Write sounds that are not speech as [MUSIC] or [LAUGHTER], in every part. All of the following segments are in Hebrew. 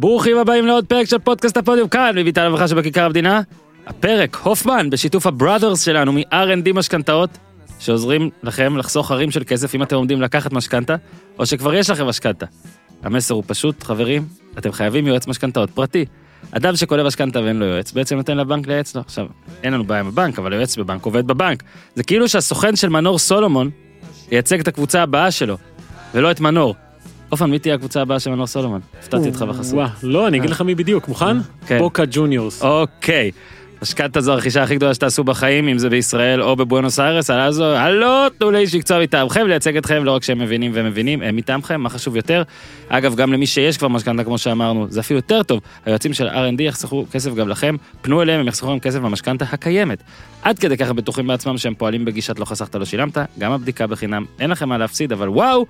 ברוכים הבאים לעוד פרק של פודקאסט הפודיום כאן מביטל הרווחה שבכיכר המדינה. הפרק הופמן בשיתוף הבראדרס שלנו מ-R&D משכנתאות שעוזרים לכם לחסוך הרים של כסף אם אתם עומדים לקחת משכנתה או שכבר יש לכם משכנתה. המסר הוא פשוט חברים אתם חייבים יועץ משכנתאות פרטי. אדם שקונה משכנתה ואין לו יועץ בעצם נותן לבנק לייעץ לו. עכשיו אין לנו בעיה עם הבנק אבל היועץ בבנק עובד בבנק. זה כאילו שהסוכן של מנור סולומון ייצג את הקבוצה הבאה שלו ולא את מנור. אופן, מי תהיה הקבוצה הבאה של מנור סולומון? הפתעתי אותך בחסות. וואה, לא, אני אגיד לך מי בדיוק, מוכן? כן. בוקה ג'וניורס. אוקיי. משכנתה זו הרכישה הכי גדולה שתעשו בחיים, אם זה בישראל או בבואנוס איירס, הלאה זו, הלו, תנו לאיש מקצוע מטעמכם, לייצג אתכם, לא רק שהם מבינים ומבינים, הם מטעמכם, מה חשוב יותר? אגב, גם למי שיש כבר משכנתה, כמו שאמרנו, זה אפילו יותר טוב. היועצים של R&D יחסכו כסף גם לכם, פנו אליהם, הם יחסכו לכם כסף במשכנתה הקיימת. עד כדי ככה בטוחים בעצמם שהם פועלים בגישת לא חסכת לא שילמת, גם הבדיקה בחינם, אין לכם מה להפסיד, אבל וואו,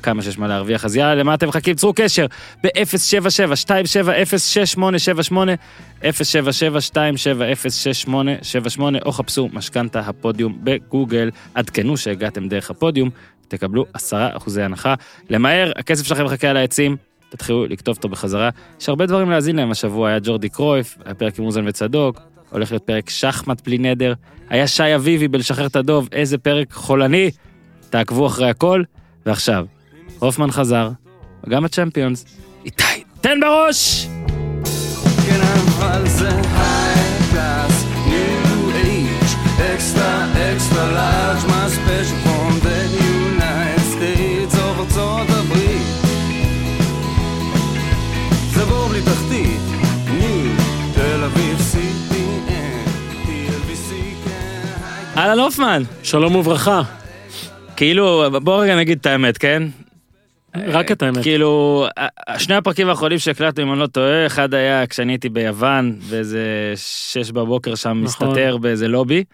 כמה שיש מה להרוויח, אז יאללה, למה אתם מחכים? צרו קשר ב-077-270-6878, 077-270-6878, או חפשו משכנתה הפודיום בגוגל, עדכנו שהגעתם דרך הפודיום, תקבלו 10% הנחה. למהר, הכסף שלכם מחכה על העצים, תתחילו לכתוב אותו בחזרה. יש הרבה דברים להאזין להם השבוע, היה ג'ורדי קרויף, היה פרק עם אוזן וצדוק, הולך להיות פרק שחמט בלי נדר, היה שי אביבי בלשחרר את הדוב, איזה פרק חולני, תעקבו אחרי הכל, ועכשיו, הופמן חזר, וגם הצ'מפיונס, איתי, תן בראש! אבל זה high class, new age, extra, extra large, my special from the United States of ארצות הברית. זה בור בלי תחתית, new, תל אביב, CPN, TLBC, כן, high אהלן הופמן! שלום וברכה, כאילו, בוא רגע נגיד את האמת, כן? רק את האמת. כאילו, שני הפרקים האחרונים שהקלטנו, אם אני לא טועה, אחד היה כשאני הייתי ביוון, באיזה שש בבוקר שם נכון. מסתתר באיזה לובי,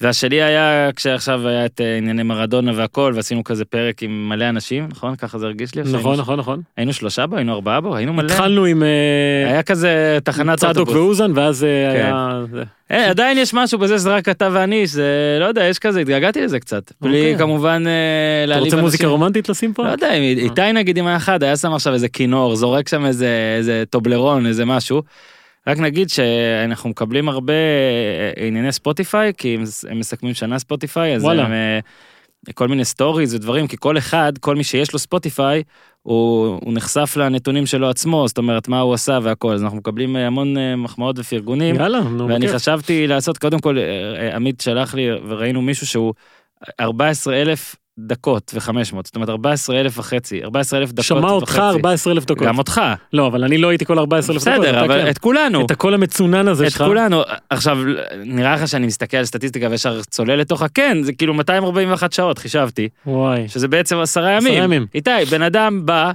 והשני היה כשעכשיו היה את אה, ענייני מרדונה והכל, ועשינו כזה פרק עם מלא אנשים, נכון? ככה זה הרגיש לי. נכון, נכון, נכון. היינו שלושה בו, היינו ארבעה בו, היינו מלא. התחלנו עם אה, היה כזה תחנת צדוק. ואוזן, ואז אה, כן. היה... זה. עדיין יש משהו בזה שזה רק אתה ואני, שזה, לא יודע, יש כזה, התגעגעתי לזה קצת. בלי אוקיי. כמובן אתה רוצה מוזיקה. רומנטית לשים פה? לא יודע, איתי נגיד אם היה אחד, היה שם עכשיו איזה כינור, זורק שם איזה, איזה טובלרון, איזה משהו. רק נגיד שאנחנו מקבלים הרבה אה, ענייני ספוטיפיי, כי הם, מסכמים שנה ספוטיפיי, אז וואלה. הם, אה, כל מיני סטוריז ודברים, כי כל אחד, כל מי שיש לו ספוטיפיי, הוא, הוא נחשף לנתונים שלו עצמו, זאת אומרת מה הוא עשה והכל, אז אנחנו מקבלים אה, המון מחמאות ופרגונים. יאללה, נו, ואני בכיף. חשבתי לעשות, קודם כל, עמית שלח לי וראינו מישהו שהוא 14 אלף דקות ו-500, זאת אומרת 14 אלף וחצי, 14 אלף דקות שמע אותך וחצי. 14 אלף דקות. גם אותך, לא, אבל אני לא הייתי כל 14 אלף דקות. בסדר, אבל כן. את כולנו, את הקול המצונן הזה את שלך. כולנו. עכשיו, נראה לך שאני מסתכל על סטטיסטיקה וישר צולל לתוכה, כן, זה כאילו 241 שעות, חישבתי, וואי. שזה בעצם עשרה עשרה ימים. ימים. איתי, בן אדם בא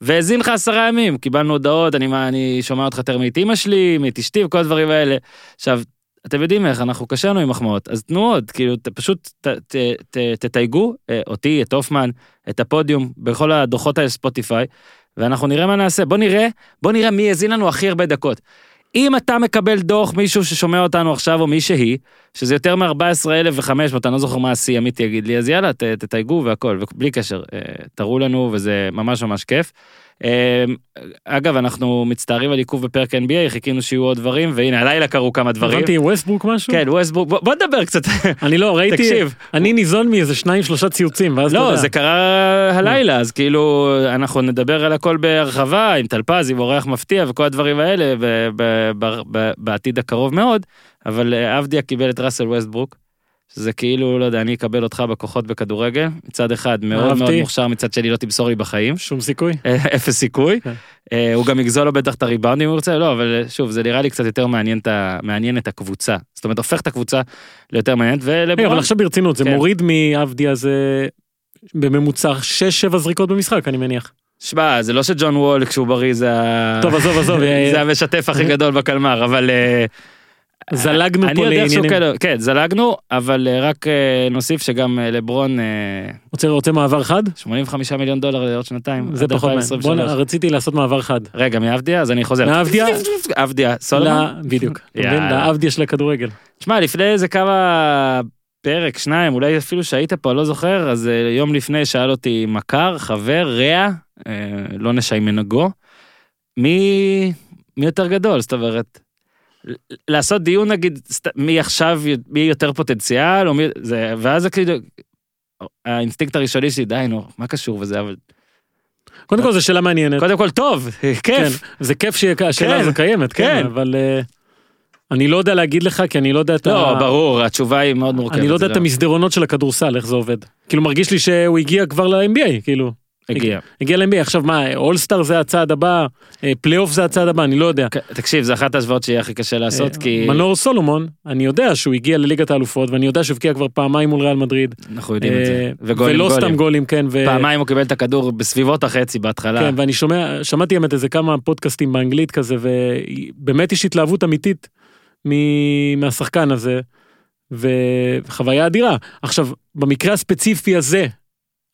והאזין לך עשרה ימים, קיבלנו הודעות, אני, אני שומע אותך יותר מאת אמא שלי, מאת אשתי וכל הדברים האלה. עכשיו, אתם יודעים איך, אנחנו קשה לנו עם מחמאות, אז תנו עוד, כאילו, ת, פשוט ת, ת, ת, תתייגו אה, אותי, את הופמן, את הפודיום, בכל הדוחות האלה ספוטיפיי, ואנחנו נראה מה נעשה. בוא נראה, בוא נראה מי האזין לנו הכי הרבה דקות. אם אתה מקבל דוח, מישהו ששומע אותנו עכשיו, או מישהי, שזה יותר מ-14,500, אני לא זוכר מה השיא, עמית יגיד לי, אז יאללה, ת, תתייגו והכל, ובלי קשר, אה, תראו לנו, וזה ממש ממש כיף. אה, אגב, אנחנו מצטערים על עיכוב בפרק NBA, חיכינו שיהיו עוד דברים, והנה, הלילה קרו כמה דברים. הבנתי ווסטברוק משהו? כן, ווסטברוק, בוא, בוא נדבר קצת. אני לא, ראיתי, תקשיב. אני ניזון מאיזה שניים שלושה ציוצים, ואז אתה לא, יודע. זה קרה הלילה, אז כאילו, אנחנו נדבר על הכל בהרחבה, עם טל פז, עם אורח מפתיע וכל הדברים האלה, ב- ב- ב- ב- בעתיד הקרוב מאוד, אבל אה, עבדיה קיבל את ראסל ווסטברוק, שזה כאילו, לא יודע, אני אקבל אותך בכוחות בכדורגל, מצד אחד מאוד אהבתי. מאוד מוכשר, מצד שני לא תמסור לי בחיים, שום סיכוי. אה, אפס סיכוי. כן. אה, הוא גם יגזול לו בטח את הריבאונד אם הוא רוצה, לא, אבל אה, שוב, זה נראה לי קצת יותר מעניין מעניין את הקבוצה. זאת אומרת, הופך את הקבוצה ליותר מעניינת, ולברון, אבל עכשיו ברצינות, זה כן. מוריד מעבדיה זה בממוצע 6-7 זריקות במשחק, אני מניח. שמע, זה לא שג'ון וול כשהוא בריא זה ה... טוב, עזוב, עזוב, [LAUGHS] אה, זה המשתף הכי גדול בקלמר, אבל... זלגנו פה לעניינים. כן, זלגנו, אבל אה, רק אה, נוסיף שגם אה, לברון רוצה רוצה מעבר חד? 85 מיליון דולר לעוד שנתיים. זה פחות מעניין. 2023. בוא רציתי לעשות מעבר חד. רגע, מאבדיה? אז אני חוזר. מאבדיה? אבדיה, [LAUGHS] סולומון? בדיוק. לאבדיה של הכדורגל. שמע, לפני איזה כמה פרק, שניים, אולי אפילו שהיית פה, לא זוכר, אז יום לפני שאל אותי מכר, חבר, רע, לא נשי מנהגו, מי מי יותר גדול, זאת אומרת, לעשות דיון נגיד, מי עכשיו, מי יותר פוטנציאל, או מי, זה, ואז זה כאילו, האינסטינקט הראשוני שלי, די נו, מה קשור וזה, אבל קודם כל זו שאלה מעניינת. קודם כל טוב, [LAUGHS] כן, כיף. זה כיף שהשאלה כן, הזו קיימת, כן, כן. אבל אה, אני לא יודע להגיד לך, כי אני לא יודע את לא, ה... ברור, התשובה היא מאוד מורכבת. אני לא יודע את המסדרונות של הכדורסל, איך זה עובד. כאילו מרגיש לי שהוא הגיע כבר ל-NBA, כאילו. הגיע. הגיע ל-NBA, עכשיו מה, אולסטאר זה הצעד הבא, אה, פלייאוף זה הצעד הבא, אני לא יודע. תקשיב, זה אחת ההשוואות שיהיה הכי קשה לעשות, אה, כי מנור סולומון, אני יודע שהוא הגיע לליגת האלופות, ואני יודע שהוא הבקיע כבר פעמיים מול ריאל מדריד. אנחנו יודעים את זה. אה, וגולים, ולא סתם גולים. כן. ו- פעמיים הוא קיבל את הכדור בסביבות החצי בהתחלה. כן, ואני שומע, שמעתי באמת איזה כמה פודקאסטים באנגלית כזה, ובאמת יש התלהבות אמיתית מהשחקן הזה, וחוויה אדירה. עכשיו, במקרה הספציפי הזה,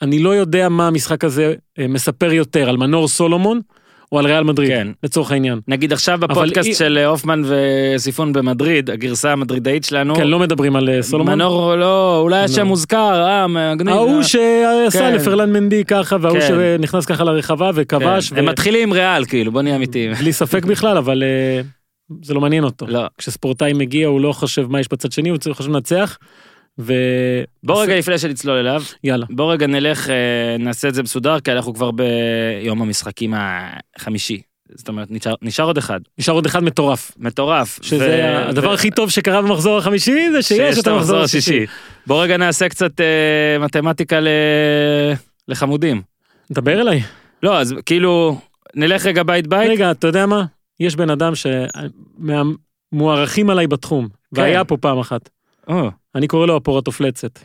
אני לא יודע מה המשחק הזה אה, מספר יותר, על מנור סולומון או על ריאל מדריד, כן. לצורך העניין. נגיד עכשיו בפודקאסט היא- של אה, הופמן וסיפון במדריד, הגרסה המדרידאית שלנו, כן, לא מדברים על אה, סולומון. מנור לא, אולי השם לא. מוזכר, אה, מגניב. ההוא. שעשה כן. לפרלן מנדי ככה, וההוא כן. שנכנס ככה לרחבה וכבש, כן, הם מתחילים עם ריאל, כאילו, בוא נהיה אמיתיים. בלי ספק בכלל, אבל זה לא מעניין אותו. לא. כשספורטאי מגיע הוא לא חושב מה יש בצד שני, הוא צריך חושב לנצח. ו... בוא רגע לפני שנצלול אליו, יאללה. בוא רגע נלך, אה, נעשה את זה מסודר, כי אנחנו כבר ביום המשחקים החמישי. זאת אומרת, נשאר, נשאר עוד אחד. נשאר עוד אחד מטורף. מטורף. שזה ו- הדבר ו- הכי טוב שקרה במחזור החמישי, זה שיש את המחזור השישי. בוא רגע נעשה קצת אה, מתמטיקה ל... לחמודים. דבר אליי. לא, אז כאילו, נלך רגע בית בית. רגע, אתה יודע מה? יש בן אדם שמוערכים עליי בתחום, כן. והיה פה פעם אחת. או, אני קורא לו הפורט מפלצת.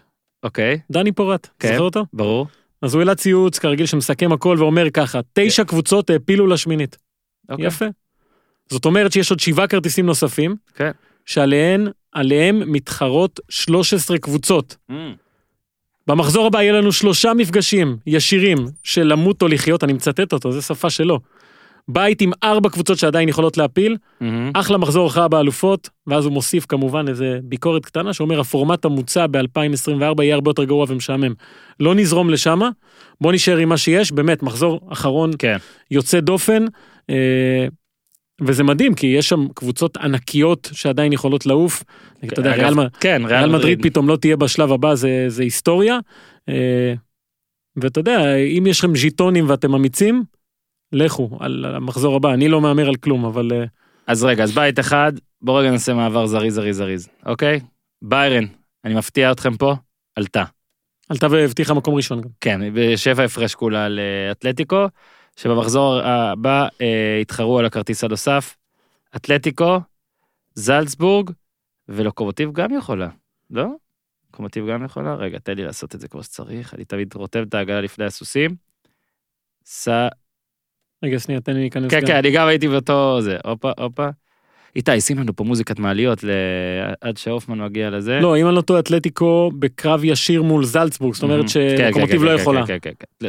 אוקיי, דני פורט, כן. זוכר אותו? ברור. אז הוא העלה ציוץ כרגיל שמסכם הכל ואומר ככה, תשע קבוצות העפילו לשמינית. אוקיי. יפה. זאת אומרת שיש עוד שבעה כרטיסים נוספים, כן. שעליהן, עליהם מתחרות 13 קבוצות. Mm, במחזור הבא יהיה לנו שלושה מפגשים ישירים של למות או לחיות, אני מצטט אותו, זו שפה שלו. בית עם ארבע קבוצות שעדיין יכולות להפיל, מהמם. אחלה מחזור הכרעה באלופות, ואז הוא מוסיף כמובן איזה ביקורת קטנה שאומר הפורמט המוצע ב-2024 יהיה הרבה יותר גרוע ומשעמם. לא נזרום לשם, בוא נשאר עם מה שיש, באמת מחזור אחרון כן. יוצא דופן, אה, וזה מדהים כי יש שם קבוצות ענקיות שעדיין יכולות לעוף. אתה יודע, אגב, ריאל כן, ריאל מדריד פתאום לא תהיה בשלב הבא זה, זה היסטוריה. אה, ואתה יודע, אם יש לכם ז'יטונים ואתם אמיצים, לכו על המחזור הבא, אני לא מהמר על כלום, אבל אה, אז רגע, אז בית אחד, בוא רגע נעשה מעבר זריז זריז זריז, אוקיי? ביירן, אני מפתיע אתכם פה, עלתה. עלתה והבטיחה מקום ראשון גם. כן, בשבע הפרש כולה לאתלטיקו, שבמחזור הבא אה, יתחרו על הכרטיס הנוסף. אתלטיקו, זלצבורג ולוקומוטיב גם יכולה, לא? לוקומוטיב גם יכולה? רגע, תן לי לעשות את זה כמו שצריך, אני תמיד רוטב את העגלה לפני הסוסים. ס... רגע, שנייה, תן לי להיכנס. כן. כן, אני גם הייתי באותו זה, הופה, הופה. איתי, שים לנו פה מוזיקת מעליות ל... עד שהופמן מגיע לזה. לא, אם אני לא טועה, אתלטיקו בקרב ישיר מול זלצבורג, זאת אומרת מהמם. כן, כן, כן, לא יכולה. כן, כן, כן.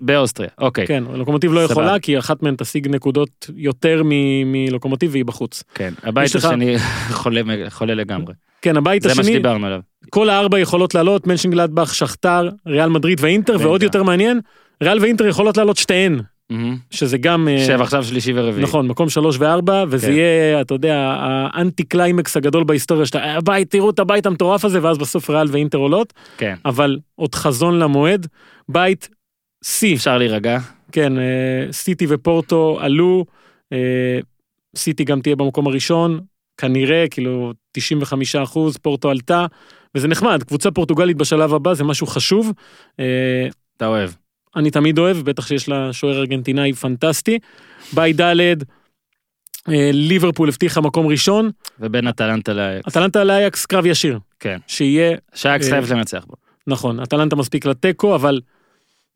באוסטריה, אוקיי. כן, לוקומוטיב לא. יכולה, כי אחת מהן תשיג נקודות יותר מ- מלוקומוטיב והיא בחוץ. כן, הבית השני [LAUGHS] חולה, לגמרי. כן, הבית זה מה השני, שדיברנו עליו. כל הארבע יכולות לעלות, מנשנגלדבך, שחטאר, ריאל מדריד ואינטר, ועוד. יותר מעניין, ריאל ואינטר יכולות לעלות שתיהן. שזה גם... אה, שבע עכשיו שלישי ורביעי. נכון, מקום שלוש וארבע, וזה כן. יהיה, אתה יודע, האנטי קליימקס הגדול בהיסטוריה, שאתה, הבית, תראו את הבית המטורף הזה, ואז בסוף ריאל ואינטר עולות, כן. אבל עוד חזון למועד, בית שיא, אפשר להירגע. כן, אה, סיטי ופורטו עלו, אה, סיטי גם תהיה במקום הראשון, כנראה, כאילו 95 אחוז, פורטו עלתה, וזה נחמד, קבוצה פורטוגלית בשלב הבא זה משהו חשוב. אתה אוהב. אני תמיד אוהב, בטח שיש לה שוער ארגנטינאי פנטסטי. בית ד', אה, ליברפול הבטיחה מקום ראשון, ובין אטלנטה לאקס. אטלנטה לאייקס קרב ישיר. כן. שיהיה, שאקס אה, חייב לנצח בו. נכון, אטלנטה מספיק לתיקו, אבל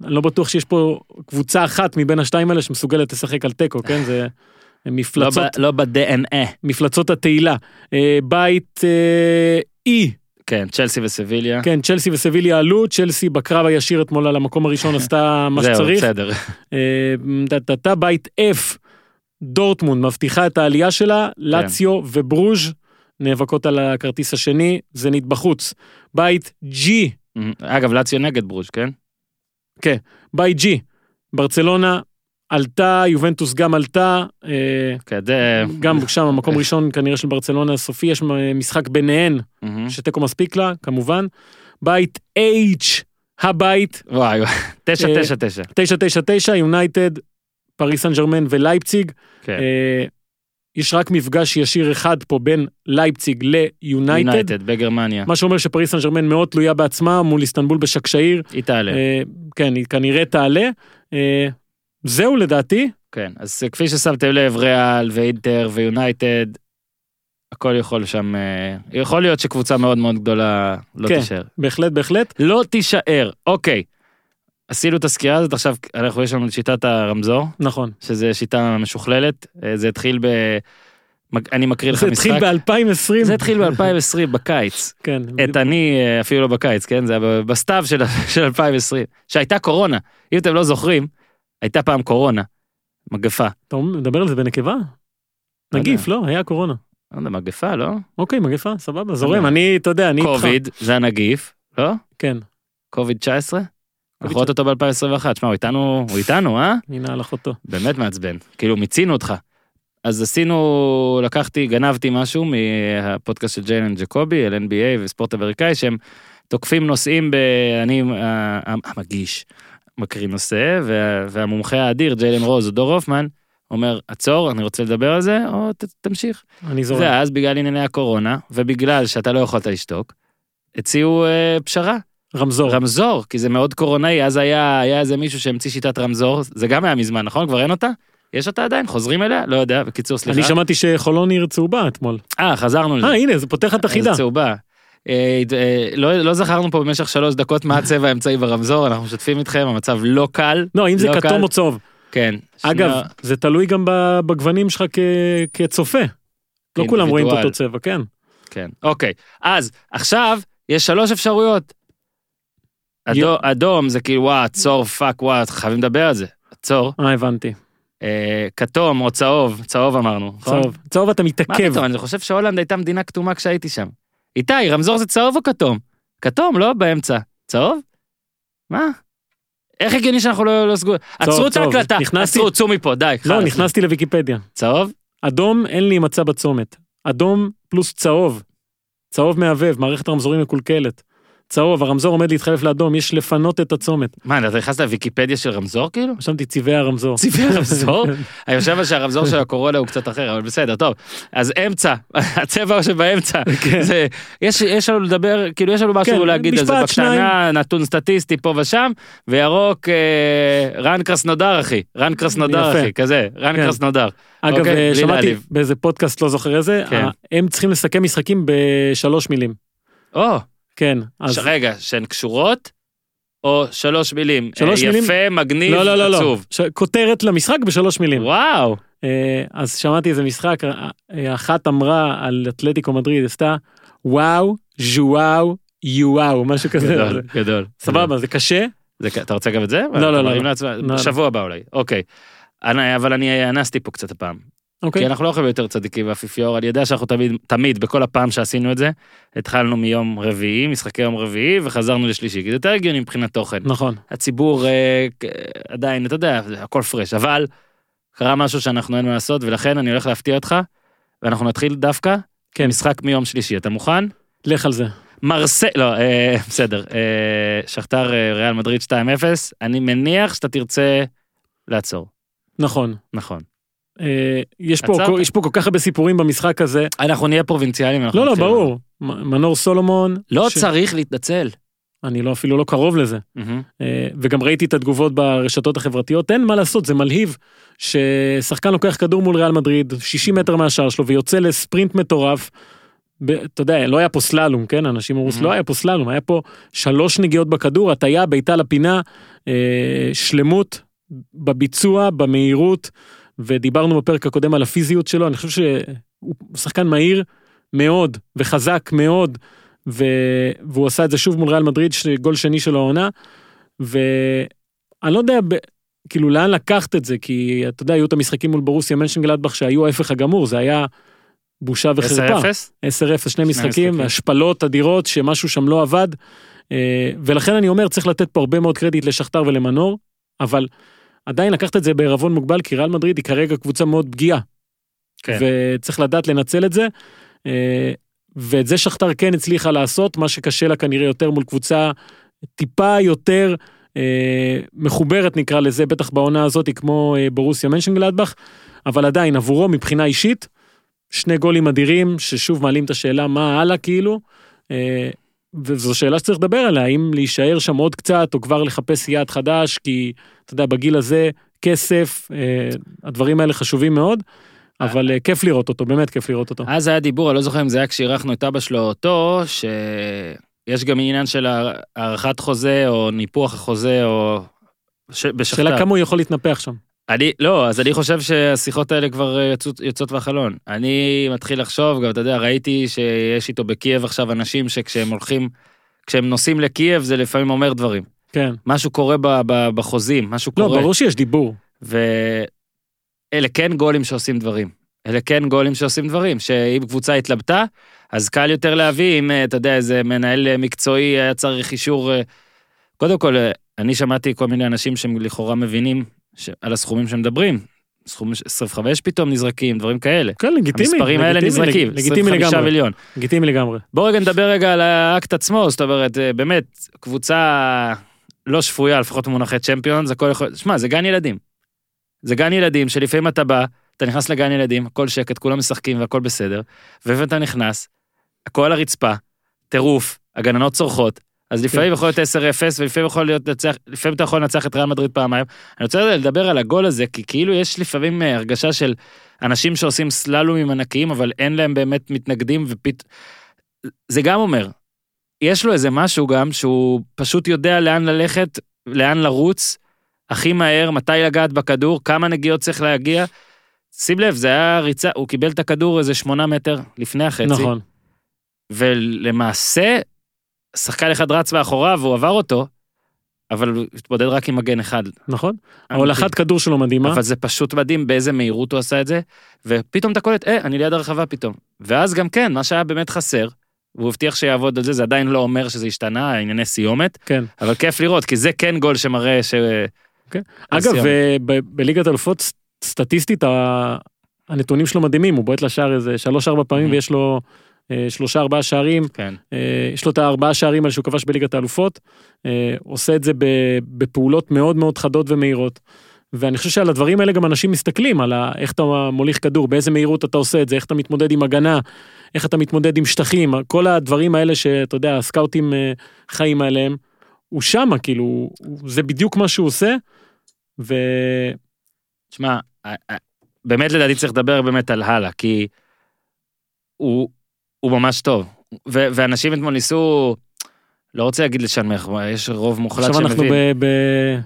אני לא בטוח שיש פה קבוצה אחת מבין השתיים האלה שמסוגלת לשחק על תיקו, כן? זה לא מפלצות, ב- לא ב-DNA. מפלצות התהילה. אה, בית אי, כן, צ'לסי וסביליה. כן, צ'לסי וסביליה עלו, צ'לסי בקרב הישיר אתמול על המקום הראשון [LAUGHS] עשתה מה זהו, שצריך. בסדר. אה, טה-טה-טה, בית F, דורטמונד מבטיחה את העלייה שלה, לאציו וברוז' נאבקות על הכרטיס השני, זנית בחוץ. בית G, אגב, לאציו נגד ברוז', כן? בית G, ברצלונה עלתה, יובנטוס גם עלתה, אה, כן, זה... גם שם מקום ראשון כנראה של ברצלונה הסופי, יש משחק ביניהן. שתיקו מספיק לה, כמובן. בית H, הבית, וואי, וואי, תשע, אה, תשע, תשע. 999, יונייטד, פריס סן ג'רמן ולייפציג. כן. אה, יש רק מפגש ישיר אחד פה בין לייפציג ליונייטד, יונייטד בגרמניה. מה שאומר שפריס סן ג'רמן מאוד תלויה בעצמה מול איסטנבול בשקשאיר. היא תעלה. אה, כן, היא כנראה תעלה. אה, זהו לדעתי, כן, אז כפי ששמתם לב, ריאל ואינטר ויונייטד, הכל יכול שם, אה, יכול להיות שקבוצה מאוד מאוד גדולה לא כן. תישאר. בהחלט, בהחלט. לא תישאר, אוקיי. עשינו את הסקירה הזאת, עכשיו אנחנו יש לנו את שיטת הרמזור, נכון. שזה שיטה משוכללת, אה, זה התחיל ב... אני מקריא לך זה משחק. התחיל ב-2020. זה התחיל ב-2020, בקיץ. [LAUGHS] כן. את אני, אה, אפילו לא בקיץ, כן? זה היה בסתיו של, של 2020, שהייתה קורונה. אם אתם לא זוכרים, הייתה פעם קורונה, מגפה. אתה מדבר על זה בנקבה? לא נגיף, לא? היה קורונה. לא יודע, מגפה, לא? אוקיי, מגפה, סבבה, זורם. יודע. אני, אתה יודע, אני איתך. קוביד, זה הנגיף, לא? כן, קוביד 19? אנחנו רואים אותו ב-2021, שמע, הוא איתנו, הוא איתנו, אה? הנה על אחותו. באמת מעצבן. כאילו, מיצינו אותך. אז עשינו, לקחתי, גנבתי משהו מהפודקאסט של ג'יילן ג'קובי, על NBA וספורט אמריקאי, שהם תוקפים נושאים ב... אני ה- ה- המגיש, מקריא נושא, וה- והמומחה האדיר, ג'יילן רוז או דור הופמן, אומר, עצור, אני רוצה לדבר על זה, או ת, תמשיך. אני זורם. ואז בגלל ענייני הקורונה, ובגלל שאתה לא יכולת לשתוק, הציעו אה, פשרה. רמזור. רמזור, כי זה מאוד קורונאי, אז היה, היה איזה מישהו שהמציא שיטת רמזור, זה גם היה מזמן, נכון? כבר אין אותה? יש אותה עדיין? חוזרים אליה? לא יודע, בקיצור, סליחה. אני שמעתי שחולון עיר צהובה אתמול. אה, חזרנו לזה. אה, הנה, זה פותח את החידה. צהובה. אה, אה, לא, לא זכרנו פה במשך שלוש דקות מה הצבע האמצעי ברמזור, אנחנו משתפים איתכם, המצב לא קל. לא, אם זה לא כתום. או צהוב. כן. אגב, זה תלוי גם בגוונים שלך כ- כצופה. לא כולם רואים את. אותו צבע, כן. כן. אוקיי, אז עכשיו יש שלוש אפשרויות. אדום, אדום זה כאילו וואו, עצור, fuck, וואו, חייבים לדבר על זה. עצור. אה, הבנתי. אה, כתום או צהוב, צהוב אמרנו. נכון? צהוב. צהוב אתה מה מתעכב. פתאום, אני חושב שהולנד הייתה מדינה כתומה כשהייתי שם. איתי, רמזור זה צהוב או כתום? כתום, לא באמצע. צהוב? מה? איך הגיוני שאנחנו לא, לא סגורים? עצרו את. ההקלטה, נכנסתי- עצרו, צאו מפה, די. לא. נכנסתי לוויקיפדיה. צהוב? אדום, אין לי מצע בצומת. אדום פלוס צהוב. צהוב מהבהב, מערכת רמזורים מקולקלת. צהוב, הרמזור עומד להתחלף לאדום, יש לפנות את הצומת. מה, אתה נכנס לוויקיפדיה של רמזור כאילו? רשמתי צבעי הרמזור. צבעי [LAUGHS] הרמזור? אני חושב שהרמזור של הקורונה הוא קצת אחר, אבל בסדר, טוב. אז אמצע, [LAUGHS] הצבע שבאמצע. כן. זה, יש, יש לנו לדבר, כאילו יש לנו משהו כן, להגיד על זה בקטנה, נתון סטטיסטי פה ושם, וירוק, אה, רן קרסנודר אחי, רן קרסנודר. אחי, כזה, רן כן. קרסנודר. אגב, אוקיי, אה, שמעתי. באיזה פודקאסט, לא זוכר איזה, כן. הם צריכים לסכם משחקים בשלוש מילים. או, כן, אז... רגע, שהן קשורות, או שלוש מילים. שלוש אה, מילים? יפה, מגניב, לא, לא, לא, לא. עצוב. ש- כותרת למשחק בשלוש מילים. וואו, אה, אז שמעתי איזה משחק, אה, אה, אחת אמרה על אתלטיקו מדריד, עשתה וואו, ז'וואו, יואו, משהו כזה. גדול, גדול. סבבה, זה קשה. זה, אתה רוצה גם את זה? לא, לא, לא. לא, לא. בשבוע הבא אולי, אוקיי. אני, אבל אני אנסתי פה קצת הפעם. אוקיי. כי אנחנו לא יכולים יותר צדיקים ואפיפיור, אני יודע שאנחנו תמיד, תמיד, בכל הפעם שעשינו את זה, התחלנו מיום רביעי, משחקי יום רביעי, וחזרנו לשלישי, כי זה יותר הגיוני מבחינת תוכן. נכון. הציבור אה, עדיין, אתה יודע, הכל פרש, אבל קרה משהו שאנחנו אין מה לעשות, ולכן אני הולך להפתיע אותך, ואנחנו נתחיל דווקא, כן. משחק מיום שלישי, אתה מוכן? לך על זה. מרסה, לא, אה, בסדר, אה, שכתר אה, ריאל מדריד 2-0, אני מניח שאתה תרצה לעצור, נכון. נכון. אה, יש פה, עצרת? יש פה כל כך הרבה סיפורים במשחק הזה. אנחנו נהיה פרובינציאליים, אנחנו לא, לא. ברור. מנור סולומון. לא ש- צריך להתנצל. אני לא אפילו לא קרוב לזה. אה, וגם ראיתי את התגובות ברשתות החברתיות, אין מה לעשות, זה מלהיב ששחקן לוקח כדור מול ריאל מדריד, 60 מטר מהשער שלו, ויוצא לספרינט מטורף. ב- אתה יודע, לא היה פה סללום, כן? אנשים אמרו. לא היה פה סללום, היה פה שלוש נגיעות בכדור, הטיה, בעיטה לפינה, אה, שלמות בביצוע, במהירות, ודיברנו בפרק הקודם על הפיזיות שלו, אני חושב שהוא שחקן מהיר מאוד, וחזק מאוד, ו... והוא עשה את זה שוב מול ריאל מדריד, ש- גול שני שלו העונה, ואני לא יודע, ב... כאילו לאן לקחת את זה, כי אתה יודע, היו את המשחקים מול ברוסיה מנשנגלדבך שהיו ההפך הגמור, זה היה בושה וחרפה. 10-0? 10-0, שני משחקים, משחקים. השפלות אדירות, שמשהו שם לא עבד. אה, ולכן אני אומר, צריך לתת פה הרבה מאוד קרדיט לשכתר ולמנור, אבל עדיין לקחת את זה בערבון מוגבל, כי ריאל מדריד היא כרגע קבוצה מאוד פגיעה. כן. וצריך לדעת לנצל את זה. אה, ואת זה שכתר כן הצליחה לעשות, מה שקשה לה כנראה יותר מול קבוצה טיפה יותר אה, מחוברת נקרא לזה, בטח בעונה הזאת, כמו אה, בורוסיה מנשנגלדבך, אבל עדיין עבורו מבחינה אישית, שני גולים אדירים, ששוב מעלים את השאלה מה הלאה כאילו, אה, וזו שאלה שצריך לדבר עליה, האם להישאר שם עוד קצת, או כבר לחפש יעד חדש, כי אתה יודע, בגיל הזה, כסף, אה, הדברים האלה חשובים מאוד, אבל אה, כיף לראות אותו, באמת כיף לראות אותו. אז היה דיבור, אני לא זוכר אם זה היה כשאירחנו את אבא שלו או אותו, שיש גם עניין של הארכת חוזה או ניפוח החוזה או... ש... בשכתר. שאלה כמה הוא יכול להתנפח שם. אני, לא, אז אני חושב שהשיחות האלה כבר יוצאות, יוצאות מהחלון. אני מתחיל לחשוב, גם אתה יודע, ראיתי שיש איתו בקייב עכשיו אנשים שכשהם הולכים, כשהם נוסעים לקייב זה לפעמים אומר דברים. כן. משהו קורה ב, ב, בחוזים, משהו לא, קורה. ברור שיש דיבור. ואלה כן גולים שעושים דברים. אלה כן גולים שעושים דברים, שאם קבוצה התלבטה, אז קל יותר להביא אם, אה, אתה יודע, איזה מנהל אה, מקצועי היה צריך אישור... אה, קודם כל, אה, אני שמעתי כל מיני אנשים שהם לכאורה מבינים ש... על הסכומים שמדברים. סכום 25 פתאום נזרקים, דברים כאלה. כן, לגיטימי. המספרים האלה נזרקים, לגיטימי 25 לגמרי. מיליון. לגיטימי לגמרי. בואו רגע נדבר רגע על האקט עצמו, זאת אומרת, אה, באמת, קבוצה לא שפויה, לפחות במונחי צ'מפיון, זה הכל יכול... שמע, זה גן ילדים. זה גן ילדים שלפעמים אתה בא, אתה נכנס לגן ילדים, הכל שקט, כולם משחקים והכל בסדר, ולפעמים אתה נכנס, הכל על הרצפה, טירוף, הגננות צורחות, אז לפעמים יכול להיות 10-0 ולפעמים יכול להיות לנצח, לפעמים אתה יכול לנצח את ריאל מדריד פעמיים. אני רוצה לדבר על הגול הזה, כי כאילו יש לפעמים אה, הרגשה של אנשים שעושים סללומים ענקיים, אבל אין להם באמת מתנגדים ופת... זה גם אומר, יש לו איזה משהו גם שהוא פשוט יודע לאן ללכת, לאן לרוץ, הכי מהר, מתי לגעת בכדור, כמה נגיעות צריך להגיע. שים לב, זה היה ריצה, הוא קיבל את הכדור איזה שמונה מטר לפני החצי. נכון. ולמעשה, שחקן אחד רץ מאחוריו והוא עבר אותו, אבל הוא התמודד רק עם מגן אחד. נכון. ההולכת כדור שלו מדהימה. אבל זה פשוט מדהים באיזה מהירות הוא עשה את זה, ופתאום אתה קולט, אה, אני ליד הרחבה פתאום. ואז גם כן, מה שהיה באמת חסר, והוא הבטיח שיעבוד על זה, זה עדיין לא אומר שזה השתנה, ענייני סיומת, כן. אבל כיף לראות, כי זה כן גול שמראה ש... אגב, סיומת. אה, בליגת אלופות סטטיסטית הנתונים שלו מדהימים, הוא בועט לשער איזה שלוש-ארבע פעמים. ויש לו אה, שלושה-ארבעה שערים, כן. אה, יש לו את הארבעה שערים האלה שהוא כבש בליגת האלופות, אה, עושה את זה בפעולות מאוד מאוד חדות ומהירות. ואני חושב שעל הדברים האלה גם אנשים מסתכלים, על ה- איך אתה מוליך כדור, באיזה מהירות אתה עושה את זה, איך אתה מתמודד עם הגנה, איך אתה מתמודד עם שטחים, כל הדברים האלה שאתה יודע, הסקאוטים חיים עליהם, הוא שמה, כאילו, זה בדיוק מה שהוא עושה, ו... תשמע, באמת לדעתי צריך לדבר באמת על הלאה, כי הוא, הוא ממש טוב. ו- ואנשים אתמול ניסו, לא רוצה להגיד לשנמך, יש רוב מוחלט עכשיו אנחנו שמבין, ב... ב...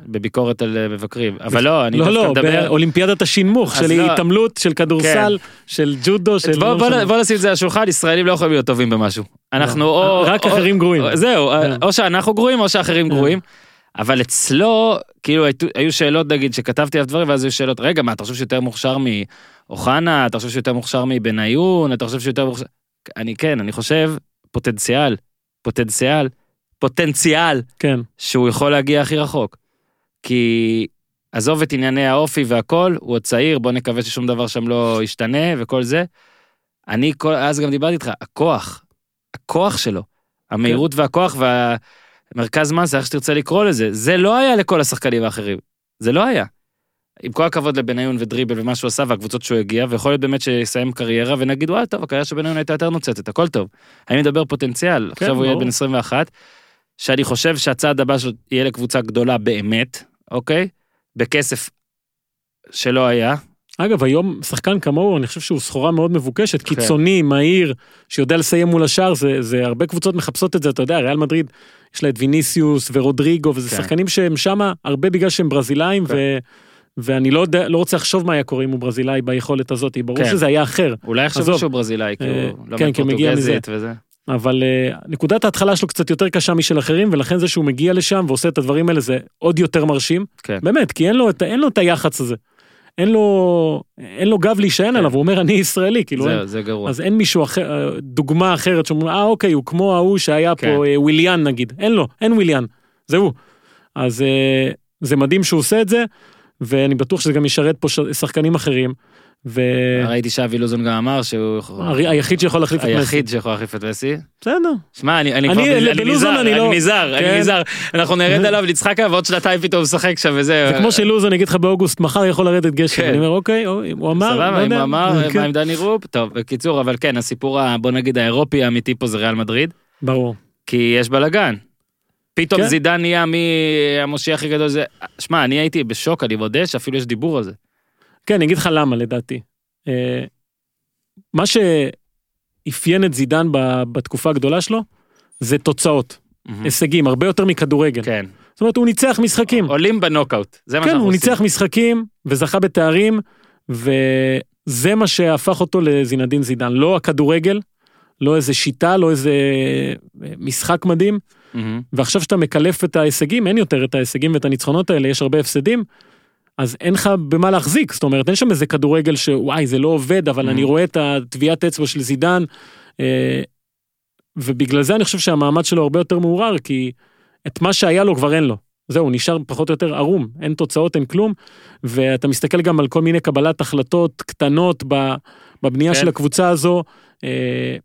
בביקורת על אה, מבקרים, אבל לא, אני לא, לא, מדבר... באולימפיאדת השינמוך, של לא. התעמלות, של כדורסל, של ג'ודו, של... בוא, לא בוא. בוא נשים את זה על השולחן, ישראלים לא יכולים להיות טובים במשהו. אנחנו או... רק או- אחרים גרועים. זהו, כן. או שאנחנו גרועים או שאחרים כן. גרועים. אבל אצלו, כאילו היו- היו שאלות נגיד שכתבתי עליו דברים ואז היו שאלות, רגע מה אתה חושב שיותר מוכשר מאוחנה, אתה חושב שיותר מוכשר מבניון, אתה חושב שיותר מוכשר... אני כן, אני חושב פוטנציאל, פוטנציאל, פוטנציאל כן, שהוא יכול להגיע הכי רחוק. כי עזוב את ענייני האופי והכל, הוא עוד צעיר, בוא נקווה ששום דבר שם לא ישתנה וכל זה. אני כל, אז גם דיברתי איתך, הכוח, הכוח שלו, המהירות והכוח והמרכז מסה, איך שתרצה לקרוא לזה, זה לא היה לכל השחקנים האחרים, זה לא היה. עם כל הכבוד לבניון ודריבל ומה שהוא עשה והקבוצות שהוא הגיע, ויכול להיות באמת שיסיים קריירה ונגיד וואלה טוב, הקריירה של בניון הייתה יותר נוצצת, הכל טוב. אני מדבר פוטנציאל, עכשיו הוא יהיה. בן 21, שאני חושב שהצעד הבא שלו יהיה לקבוצה גדולה באמת, אוקיי? בכסף שלא היה, אגב, היום שחקן כמוהו, אני חושב שהוא סחורה מאוד מבוקשת, כן. קיצוני, מהיר, שיודע לסיים מול השאר, זה, זה הרבה קבוצות מחפשות את זה, אתה יודע, ריאל מדריד, יש לה את ויניסיוס ורודריגו, וזה כן. שחקנים שהם שמה הרבה בגלל שהם ברזילאים, כן. ו, ואני לא, יודע, לא רוצה לחשוב מה היה קורה אם הוא ברזילאי ביכולת הזאת, ברור כן. שזה היה אחר, אולי עזוב. שהוא ברזילאי, כי אה, הוא לא כן, הוא מפורטוגזית וזה. אבל uh, נקודת ההתחלה שלו קצת יותר קשה משל אחרים, ולכן זה שהוא מגיע לשם ועושה את הדברים האלה זה עוד יותר מרשים, כן. באמת, כי אין לו, את- אין לו את היח"צ הזה. אין לו, אין לו גב להישען כן. עליו, הוא אומר אני ישראלי, כאילו, אין, זה- זה גרוע. אז אין מישהו אחר, אה, דוגמה אחרת שאומרים, אה אוקיי, הוא כמו ההוא שהיה כן. פה, אה, וויליאן נגיד, אין לו, אין וויליאן, זה הוא. אז אה, זה מדהים שהוא עושה את זה, ואני בטוח שזה גם ישרת פה שחקנים אחרים. ראיתי שאבי לוזון גם אמר שהוא והיחיד שיכול להחליף את מסי. היחיד שיכול להחליף את מסי. בסדר. שמע, אני, אני, אני- כבר, אני, בלוזון נזהר, אני לא- נזהר, כן. אני נזהר. אנחנו נרד עליו, עליו, ועוד שנתיים פתאום משחק שם וזה. זה כמו שלוזון יגיד לך באוגוסט מחר יכול לרדת גשם. כן. אני אומר אוקיי, הוא אמר, לא סבבה, אם יודע. הוא אמר, כן. מה עם דני רופ? טוב, בקיצור, אבל כן, הסיפור, בוא נגיד, האירופי האמיתי פה זה ריאל מדריד, ברור. כי יש בלאגן. פתאום כן. זידן נהיה מהמושיע הכי גדול זה, שמע, אני הייתי בשוק, אני מודה שאפילו יש דיבור על זה. כן, אני אגיד לך למה לדעתי. אה, מה שאפיין את זידן בתקופה הגדולה שלו, זה תוצאות, הישגים, הרבה יותר מכדורגל. כן. זאת אומרת, הוא ניצח משחקים. עולים בנוקאוט, זה מה כן, שאנחנו הוא עושים. ניצח משחקים וזכה בתארים, וזה מה שהפך אותו לזינדין זידן. לא הכדורגל, לא איזה שיטה, לא איזה אה, משחק מדהים, מהמם. ועכשיו שאתה מקלף את ההישגים, אין יותר את ההישגים ואת הניצחונות האלה, יש הרבה הפסדים, אז אין לך במה להחזיק, זאת אומרת, אין שם איזה כדורגל שוואי, זה לא עובד, אבל Mhm. אני רואה את הטביעת אצבע של זידן, אה, ובגלל זה אני חושב שהמעמד שלו הרבה יותר מעורער, כי את מה שהיה לו כבר אין לו. זהו, הוא נשאר פחות או יותר ערום, אין תוצאות, אין כלום, ואתה מסתכל גם על כל מיני קבלת החלטות קטנות בבנייה כן. של הקבוצה הזו, אה,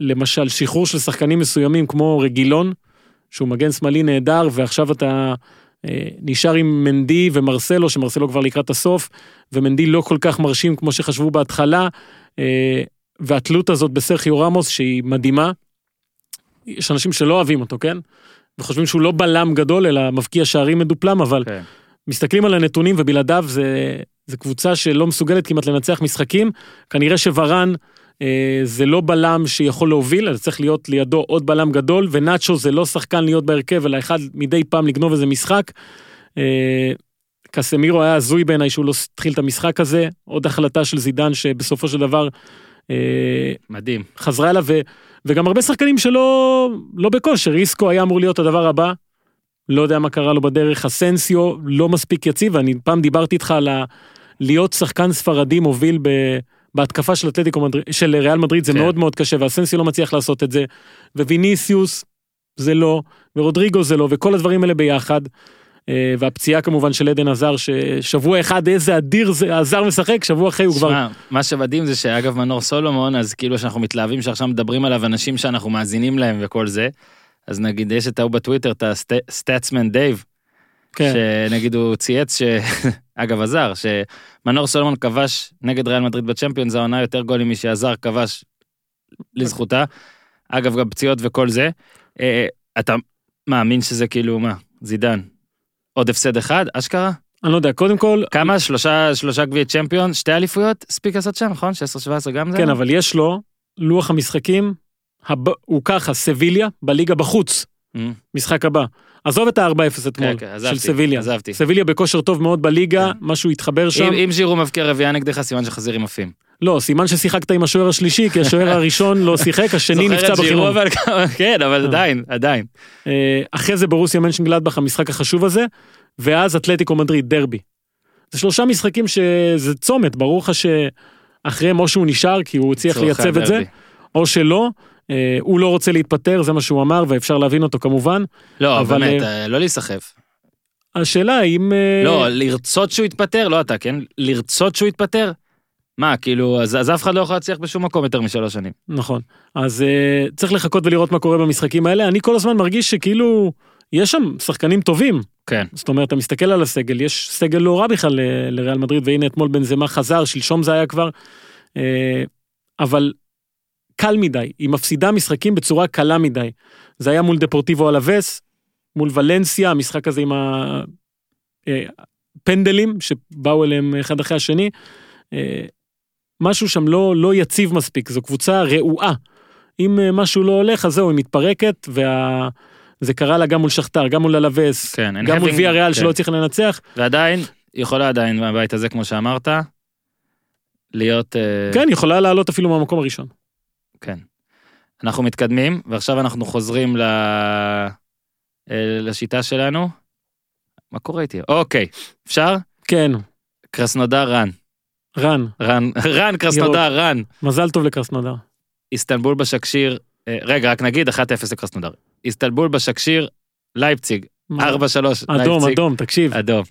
למשל שחרור של שחקנים מסוימים כמו רגילון, שהוא מגן שמאלי נהדר, ועכשיו אתה אה, נשאר עם מנדי ומרסלו, שמרסלו כבר לקראת הסוף, ומנדי לא כל כך מרשים כמו שחשבו בהתחלה, אה, והתלות הזאת בסרחיו רמוס שהיא מדהימה. יש אנשים שלא אוהבים אותו, כן? וחושבים שהוא לא בלם גדול, אלא מבקיע שערים מדופלם, אבל כן. מסתכלים על הנתונים ובלעדיו זה, זה קבוצה שלא מסוגלת כמעט לנצח משחקים. כנראה שוורן זה לא בלם שיכול להוביל, אז צריך להיות לידו עוד בלם גדול, ונאצ'ו זה לא שחקן להיות בהרכב, אלא אחד מדי פעם לגנוב איזה משחק. אה, קסמירו היה הזוי בעיניי שהוא לא התחיל את המשחק הזה, עוד החלטה של זידן שבסופו של דבר אה, מדהים. חזרה אליו, ו, וגם הרבה שחקנים שלא לא בכושר, איסקו היה אמור להיות הדבר הבא, לא יודע מה קרה לו בדרך, אסנסיו לא מספיק יציב, אני פעם דיברתי איתך על ה... להיות שחקן ספרדי מוביל ב... בהתקפה של אתלטיקו מדריד, של ריאל מדריד זה כן. מאוד מאוד קשה, ואסנסיו לא מצליח לעשות את זה, וויניסיוס זה לא, ורודריגו זה לא, וכל הדברים האלה ביחד. אה, והפציעה כמובן של עדן הזאר, ששבוע אחד איזה אדיר זה הזאר משחק, שבוע אחרי הוא כבר... שמע, מה שמדהים זה שאגב מנור סולומון, אז כאילו שאנחנו מתלהבים שעכשיו מדברים עליו אנשים שאנחנו מאזינים להם וכל זה, אז נגיד יש את ההוא בטוויטר, את ה Statman Dave, כן, שנגיד הוא צייץ, ש... [LAUGHS] אגב הזאר, שמנור סולומון כבש נגד ריאל מדריד בצ'מפיונס העונה יותר גולים משהזאר כבש לזכותה. אגב גם פציעות וכל זה. אה, אתה מאמין שזה כאילו מה, זידן. עוד הפסד אחד, אשכרה? אני לא יודע, קודם כל, כמה? שלושה, שלושה גביעי צ'מפיון, שתי אליפויות? הספיק לעשות שם, נכון? 16-17 גם זה? כן, אבל יש לו לוח המשחקים, הב... הוא ככה, סביליה בליגה בחוץ, Mm. משחק הבא. עזוב את ה-4-0 אתמול, כן, עזבתי, של סביליה. עזבתי. סביליה בכושר טוב מאוד בליגה, כן. משהו התחבר שם. אם, ז'ירו מבקיע רביעייה נגדך, סימן שחזירים עפים. לא, סימן ששיחקת עם השוער השלישי, כי השוער [LAUGHS] הראשון לא שיחק, השני נפצע כמה- [LAUGHS] כן, אבל עדיין, עדיין. אה, אחרי זה ברוסיה מנשנגלדבך, המשחק החשוב הזה, ואז אתלטיקו מדריד, דרבי. זה שלושה משחקים שזה צומת, ברור לך שאחריהם או שהוא נשאר, כי הוא הצליח לייצב את זה. או שלא. אה, הוא לא רוצה להתפטר, זה מה שהוא אמר, ואפשר להבין אותו כמובן. לא, אבל, באמת, אה, אה, לא להיסחף. השאלה האם... לא, לרצות שהוא יתפטר, לא אתה, כן? לרצות שהוא יתפטר? מה, כאילו, אז אז אף אחד לא יכול להצליח בשום מקום יותר משלוש שנים. נכון. אז uh, צריך לחכות ולראות מה קורה במשחקים האלה. אני כל הזמן מרגיש שכאילו, יש שם שחקנים טובים. כן. זאת אומרת, אתה מסתכל על הסגל, יש סגל לא רע בכלל ל- לריאל מדריד, והנה אתמול בנזמה חזר, שלשום זה היה כבר. Uh, אבל קל מדי, היא מפסידה משחקים בצורה קלה מדי. זה היה מול דפורטיבו אלווס, מול ולנסיה, המשחק הזה עם הפנדלים שבאו אליהם אחד אחרי השני. אה, משהו שם לא, לא יציב מספיק, זו קבוצה רעועה. אם אה, משהו לא הולך, אז זהו, היא מתפרקת, וזה קרה לה גם מול שכתר, גם מול אלווס, כן, גם מול ויה ריאל כן. שלא הצליח לנצח. ועדיין, יכולה עדיין מהבית הזה, כמו שאמרת, להיות... אה, כן, יכולה לעלות אפילו מהמקום הראשון. כן. אנחנו מתקדמים, ועכשיו אנחנו חוזרים ל... אה, לשיטה שלנו. מה קורה איתי? אוקיי, אפשר? כן, קרסנודר רן. רן, רן, רן, קרסנודר, רן. מזל טוב לקרסנודר. איסטנבול בשקשיר, אה, רגע, רק נגיד 1-0 לקרסנודר. איסטנבול בשקשיר, לייפציג, 4-3, אדום, לייפציג. אדום, תקשיב. אדום.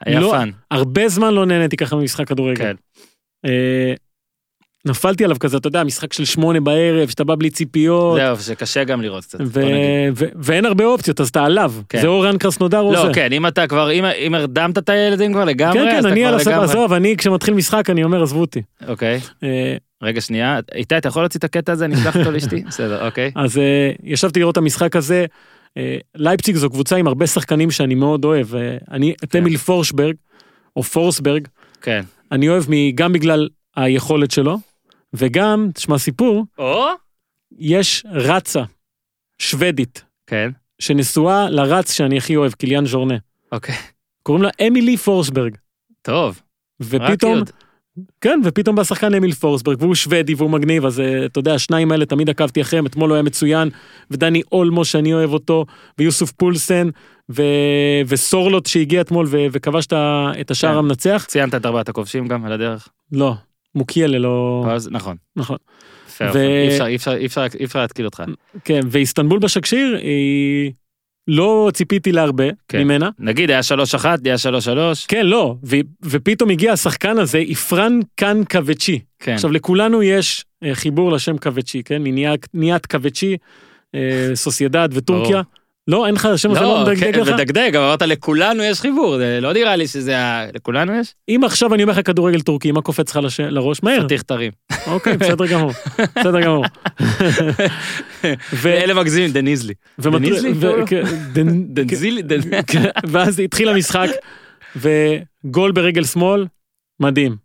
היה לא, fun. הרבה זמן לא נהניתי ככה ממשחק כדורגל. כן. נפלתי עליו כזה, אתה יודע, משחק של שמונה בערב, שאתה בא בלי ציפיות, זהו, שקשה גם לראות קצת. ו-. ו- ואין הרבה אופציות, אז אתה עליו. כן. זה או רן קרסנודר או זה. לא, כן, אם אתה כבר, אם- אם הרדמת את הילדים כבר לגמרי, כן, אז כן, אתה אני על לגמרי. עזוב, אני כשמתחיל משחק אני אומר עזבו אותי. אוקיי, אה, רגע שנייה, איתי, אתה יכול להוציא את הקטע הזה? אני אשלח אותו לאשתי? [LAUGHS] בסדר, אוקיי. אז אה, ישבתי לראות את המשחק הזה. אה, לייפציג זו קבוצה עם הרבה שחקנים שאני מאוד אוהב. אה, אני, כן. אמיל פורשברג, או פורסברג, כן. אני אוהב מ- גם בגלל היכולת שלו, וגם, תשמע סיפור, או? יש רצה שוודית, כן, שנשואה לרץ שאני הכי אוהב, קיליאן ז'ורנה. אוקיי. קוראים לה אמילי פורסברג. טוב, ופתאום. כן, ופתאום בא שחקן אמיל פורסברג, והוא שוודי והוא מגניב, אז אה, אתה יודע, השניים האלה תמיד עקבתי אחריהם, אתמול הוא היה מצוין, ודני אולמו שאני אוהב אותו, ויוסוף פולסן, ו... וסורלוט שהגיע אתמול ו... וכבש את השער כן. המנצח. ציינת את ארבעת הכובשים גם על הדרך? לא, מוקיאלה לא... אז נכון. נכון. ו- אי אפשר- אי אפשר- אי אפשר- אי אפשר להתקיל אותך. כן, ואיסטנבול בשקשיר, היא... לא ציפיתי להרבה כן. ממנה. נגיד היה 3-1, היה 3-3. כן, לא, ו... ופתאום הגיע השחקן הזה, איפרן קאן קווצ'י. כן. עכשיו לכולנו יש אה, חיבור לשם קווצ'י, כן? מניית ניית קווצ'י, אה, סוסיידד וטורקיה. ברור. לא, אין לך, השם הזה לא לא, מדגדג כן, לך? מדגדג, אבל אמרת לכולנו יש חיבור, זה לא נראה לי שזה ה... לכולנו יש? אם עכשיו אני אומר לך כדורגל טורקי, מה קופץ לך לש- לראש? מהר. פאתיח טרים. אוקיי, בסדר גמור. בסדר גמור. [LAUGHS] ו- אלה מגזימים, דניזלי. דניזלי? [LAUGHS] כן, דנ- דנזילי, דנ- כן, ואז התחיל המשחק, וגול ברגל שמאל, מדהים.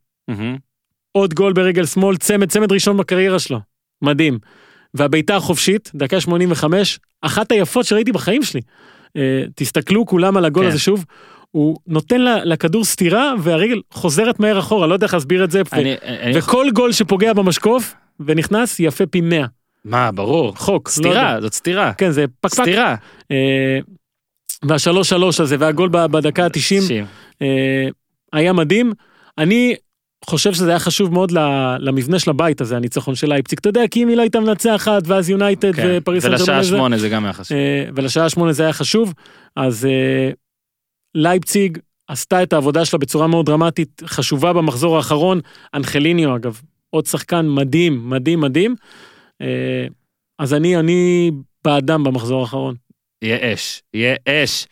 עוד גול ברגל שמאל, צמד, צמד ראשון בקריירה שלו. מדהים. והבעיטה החופשית, דקה 85, אחת היפות שראיתי בחיים שלי. אה, תסתכלו כולם על הגול כן. הזה שוב, הוא נותן לה- לכדור סטירה והרגל חוזרת מהר אחורה, לא יודע איך להסביר את זה. אני- אני- וכל גול שפוגע במשקוף ונכנס, יפה פי 100. מה, ברור. חוק. לא סתירה, יודע. זאת סתירה. כן, זה פקפק. סתירה. אה, והשלוש שלוש הזה והגול בדקה ה-90 90. אה, היה מדהים. אני חושב שזה היה חשוב מאוד למבנה של הבית הזה, הניצחון של אייפציג. אתה יודע, כי אם היא לא הייתה מנצחת, ואז יונייטד כן. ופריס סן ולשעה שמונה זה גם היה חשוב. אה, ולשעה שמונה זה היה חשוב. אז אה, לייפציג עשתה את העבודה שלה בצורה מאוד דרמטית, חשובה במחזור האחרון. אנחליניו אגב, עוד שחקן מדהים, מדהים, מדהים. אה, אז אני, אני בעדם במחזור האחרון. יהיה אש, יהיה אש.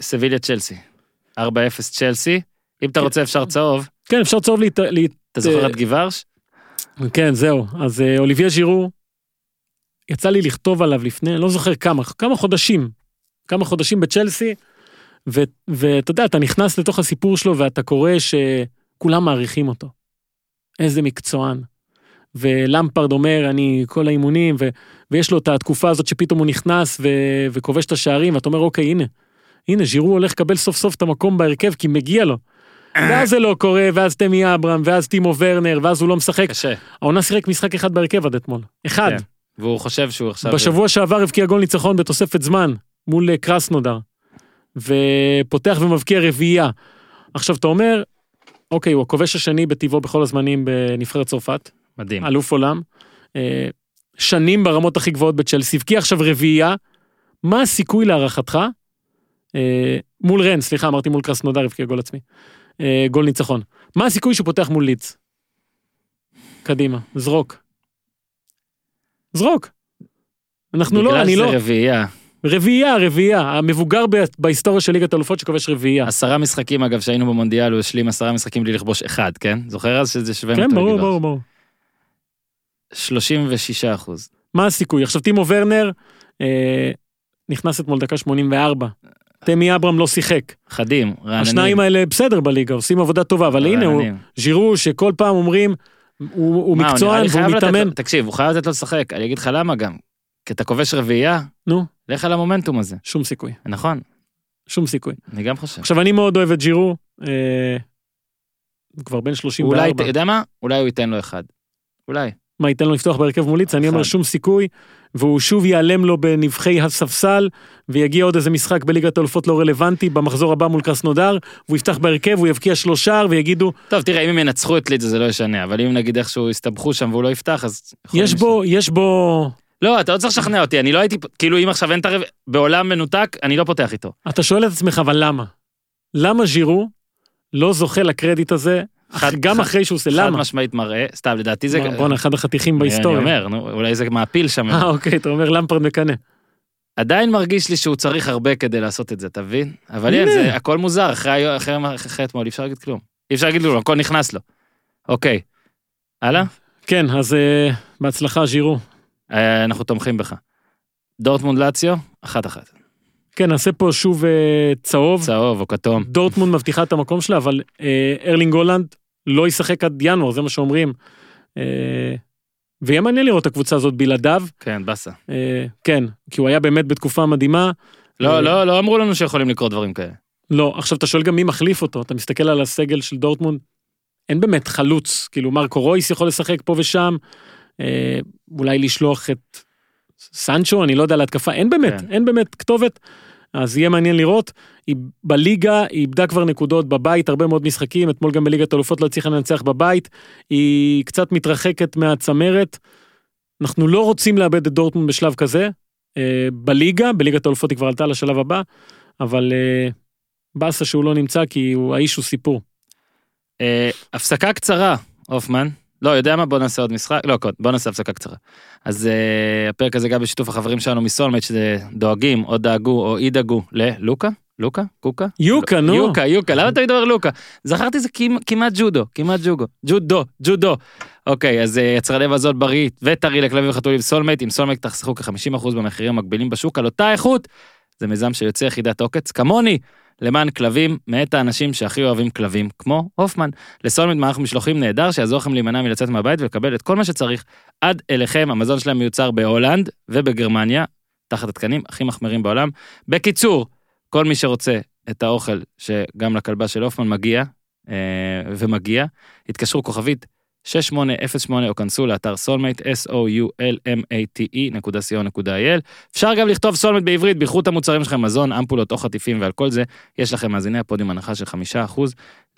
סביליה צ'לסי. 4-0 צ'לסי. אם אתה כן. רוצה אפשר צהוב. כן, אפשר צהוב להת... אתה זוכר אה, את גיוורש? כן, זהו. אז אה, אוליביה ז'ירו, יצא לי לכתוב עליו לפני, לא זוכר כמה, כמה חודשים. כמה חודשים בצ'לסי, ואתה יודע, אתה נכנס לתוך הסיפור שלו ואתה קורא שכולם מעריכים אותו. איזה מקצוען. ולמפרד אומר, אני כל האימונים, ו- ויש לו את התקופה הזאת שפתאום הוא נכנס ו- וכובש את השערים, ואתה אומר, אוקיי, הנה, הנה, ז'ירו הולך לקבל סוף סוף את המקום בהרכב, כי מגיע לו. ואז זה לא קורה, ואז תמי אברהם, ואז טימו ורנר, ואז הוא לא משחק. קשה. העונה שיחק משחק אחד בהרכב עד אתמול. אחד. כן. והוא חושב שהוא עכשיו... בשבוע שעבר הבקיע גול ניצחון בתוספת זמן מול אה, קרסנודר. ופותח ומבקיע רביעייה. עכשיו אתה אומר, אוקיי, הוא הכובש השני בטבעו בכל הזמנים בנבחרת צרפת, מדהים. אלוף עולם. אה, שנים ברמות הכי גבוהות בצ'לסי, הבקיע עכשיו רביעייה. מה הסיכוי להערכתך? אה, מול רן, סליחה, אמרתי מול קרסנודר, הבקיע גול עצמי. אה, גול ניצחון. מה הסיכוי שהוא פותח מול לידס? קדימה, זרוק. זרוק. אנחנו לא, אני בגלל לא, זה רביעייה. רביעייה, רביעייה, המבוגר בהיסטוריה של ליגת האלופות שכובש רביעייה. עשרה משחקים אגב שהיינו במונדיאל הוא השלים עשרה משחקים בלי לכבוש אחד כן זוכר אז שזה שווה כן, ברור. ברור, ברור. 36 אחוז. מה הסיכוי? עכשיו טימו ורנר אה, נכנס אתמול דקה 84. תמי אברהם לא שיחק. חדים רעננים. השניים האלה בסדר בליגה, עושים עבודה טובה, אבל הנה הוא, רעננים. ז'ירו שכל פעם אומרים, הוא, הוא מה, מקצוען והוא לתת מתאמן. לו- תקשיב הוא חייב לתת לו לשחק אני אגיד לך למה גם. כי אתה כובש רביעייה נו, לך על המומנטום הזה שום סיכוי, נכון שום סיכוי. אני גם חושב. עכשיו אני מאוד אוהב את ג'ירו, אה, כבר בן 34. אולי אתה יודע מה אולי הוא ייתן לו אחד. אולי. מה ייתן לו לפתוח בהרכב מול ליץ? אני אומר. שום סיכוי, והוא שוב ייעלם לו בנבחי הספסל, ויגיע עוד איזה משחק בליגת האלופות לא רלוונטי במחזור הבא מול קרסנודר, והוא יפתח בהרכב, הוא יבקיע שלושה, ויגידו, טוב תראה אם הם ינצחו את לידס זה לא ישנה אבל אם נגיד איכשהו יסתבכו שם והוא לא יפתח אז. יש בו, יש בו, לא אתה לא צריך לשכנע אותי אני לא הייתי כאילו אם עכשיו אין את הרב... בעולם מנותק אני לא פותח איתו. אתה שואל את עצמך, אבל למה? למה ז'ירו לא זוכה לקרדיט הזה, חד- גם חד- אחרי שהוא עושה, חד למה? משמעית מראה, סתם לדעתי זה... בואנה, אחד החתיכים בהיסטוריה. אני אומר, נו, אולי זה מעפיל שם. אה, אוקיי, אתה אומר למפרד מקנא. עדיין מרגיש לי שהוא צריך הרבה כדי לעשות את זה, אתה מבין? אבל אין. זה הכל מוזר, אחרי היום- אחרי אחרי- אחרי אתמול אי אפשר להגיד כלום. אי אפשר להגיד כלום, הכל נכנס לו. אוקיי. הלאה? כן, אז אה, בהצלחה ז'ירו. אה, אנחנו תומכים בך. דורטמונד לאציו, אחת אחת. כן, נעשה פה שוב אה, צהוב. צהוב או כתום. דורטמונד מבטיחה את המקום שלה, אבל אה, ארלינג הולאנד לא ישחק עד ינואר, זה מה שאומרים. אה, ויהיה מעניין לראות את הקבוצה הזאת בלעדיו. כן, באסה. אה, כן, כי הוא היה באמת בתקופה מדהימה. לא, אה, לא, לא אמרו לנו שיכולים לקרות דברים כאלה. לא, עכשיו אתה שואל גם מי מחליף אותו, אתה מסתכל על הסגל של דורטמונד, אין באמת חלוץ, כאילו מרקו רויס יכול לשחק פה ושם, אה, אולי לשלוח את סנצ'ו, אני לא יודע להתקפה, אין באמת, כן. אין באמת כתובת, אז יהיה מעניין לראות. היא בליגה, היא איבדה כבר נקודות בבית, הרבה מאוד משחקים, אתמול גם בליגת האלופות לא הצליחה לנצח בבית, היא קצת מתרחקת מהצמרת. אנחנו לא רוצים לאבד את דורטמונד בשלב כזה, אה, בליגה, בליגת האלופות היא כבר עלתה לשלב הבא, אבל אה, באסה שהוא לא נמצא כי הוא, האיש הוא סיפור. אה, הפסקה קצרה, הופמן. לא, יודע מה? בוא נעשה עוד משחק. לא, קודם, בוא נעשה הפסקה קצרה. אז אה, הפרק הזה גם בשיתוף החברים שלנו מסולמייט, שדואגים, או דאגו, או ידאגו ללוקה? לוקה? קוקה? יוקה, נו. יוקה, יוקה, למה אתה מדבר לוקה? זכרתי זה כמ- כמעט ג'ודו, כמעט ג'וגו, ג'ודו, ג'ודו. אוקיי, אז אה, יצרני מזון בריא וטרי לכלבים וחתולים סולמייט, עם סולמייט תחסכו כ-50% במחירים המקבילים בשוק על אותה איכות. זה מיזם של יוצאי יחידת עוקץ, כמוני, למען כלבים, מאת האנשים שהכי אוהבים כלבים, כמו הופמן. לסולמייט מערך משלוחים נהדר שיעזור לכם להימנע מלצאת מהבית ולקבל את כל מה שצריך עד אליכם. המזון שלהם מיוצר בהולנד ובגרמניה, תחת התקנים הכי מחמירים בעולם. בקיצור, כל מי שרוצה את האוכל שגם לכלבה של הופמן מגיע, אה, ומגיע, התקשרו כוכבית 6808 או כנסו לאתר סולמייט, s-o-u-l-m-a-t-e נקודה co.il. אפשר גם לכתוב סולמייט בעברית, באיכות המוצרים שלכם, מזון, אמפולות או חטיפים ועל כל זה, יש לכם מאזיני הפודיום הנחה של 5%.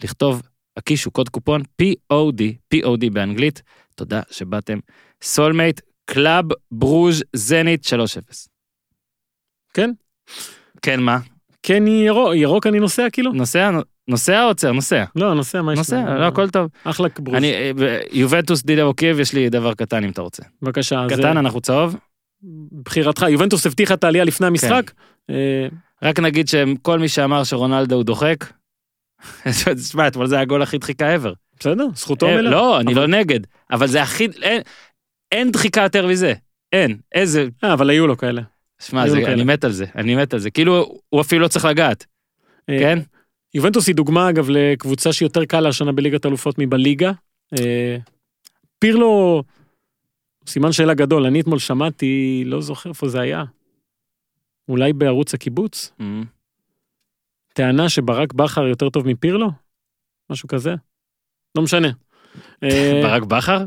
לכתוב, הקישו קוד קופון POD, POD באנגלית. תודה שבאתם. סולמייט, קלאב ברוז' זנית 3-0. כן? כן, מה? כן, ירוק, ירוק אני נוסע כאילו? נוסע, נוסע או עוצר? נוסע. לא, נוסע, מה יש נוסע, לך? לא, הכל טוב. אחלה ברוז'. אני, אה, יובנטוס דינמו קייב, יש לי דבר קטן אם אתה רוצה. בבקשה, קטן, אה, אנחנו צהוב. בחירתך. יובנטוס הבטיחה את העלייה לפני המשחק. כן. אה, רק נגיד שכל מי שאמר שרונלדו הוא דוחק, [LAUGHS] תשמע, אתמול זה הגול הכי דחיקה ever. בסדר, זכותו אה, מלאה. לא, אני לא נגד, אבל זה הכי, אין- אין דחיקה יותר מזה. אין, איזה, אה, אבל היו לו כאלה. שמע, זה-. אני מת על זה, אני מת על זה. כאילו, הוא אפילו לא צריך לגעת, אה, כן? יובנטוס היא דוגמה אגב לקבוצה שיותר קל לה השנה בליגת אלופות מבליגה. אה, פירלו, סימן שאלה גדול, אני אתמול שמעתי, לא זוכר איפה זה היה, אולי בערוץ הקיבוץ, אמ, טענה שברק בכר יותר טוב מפירלו? משהו כזה? לא משנה. אה, ברק בכר?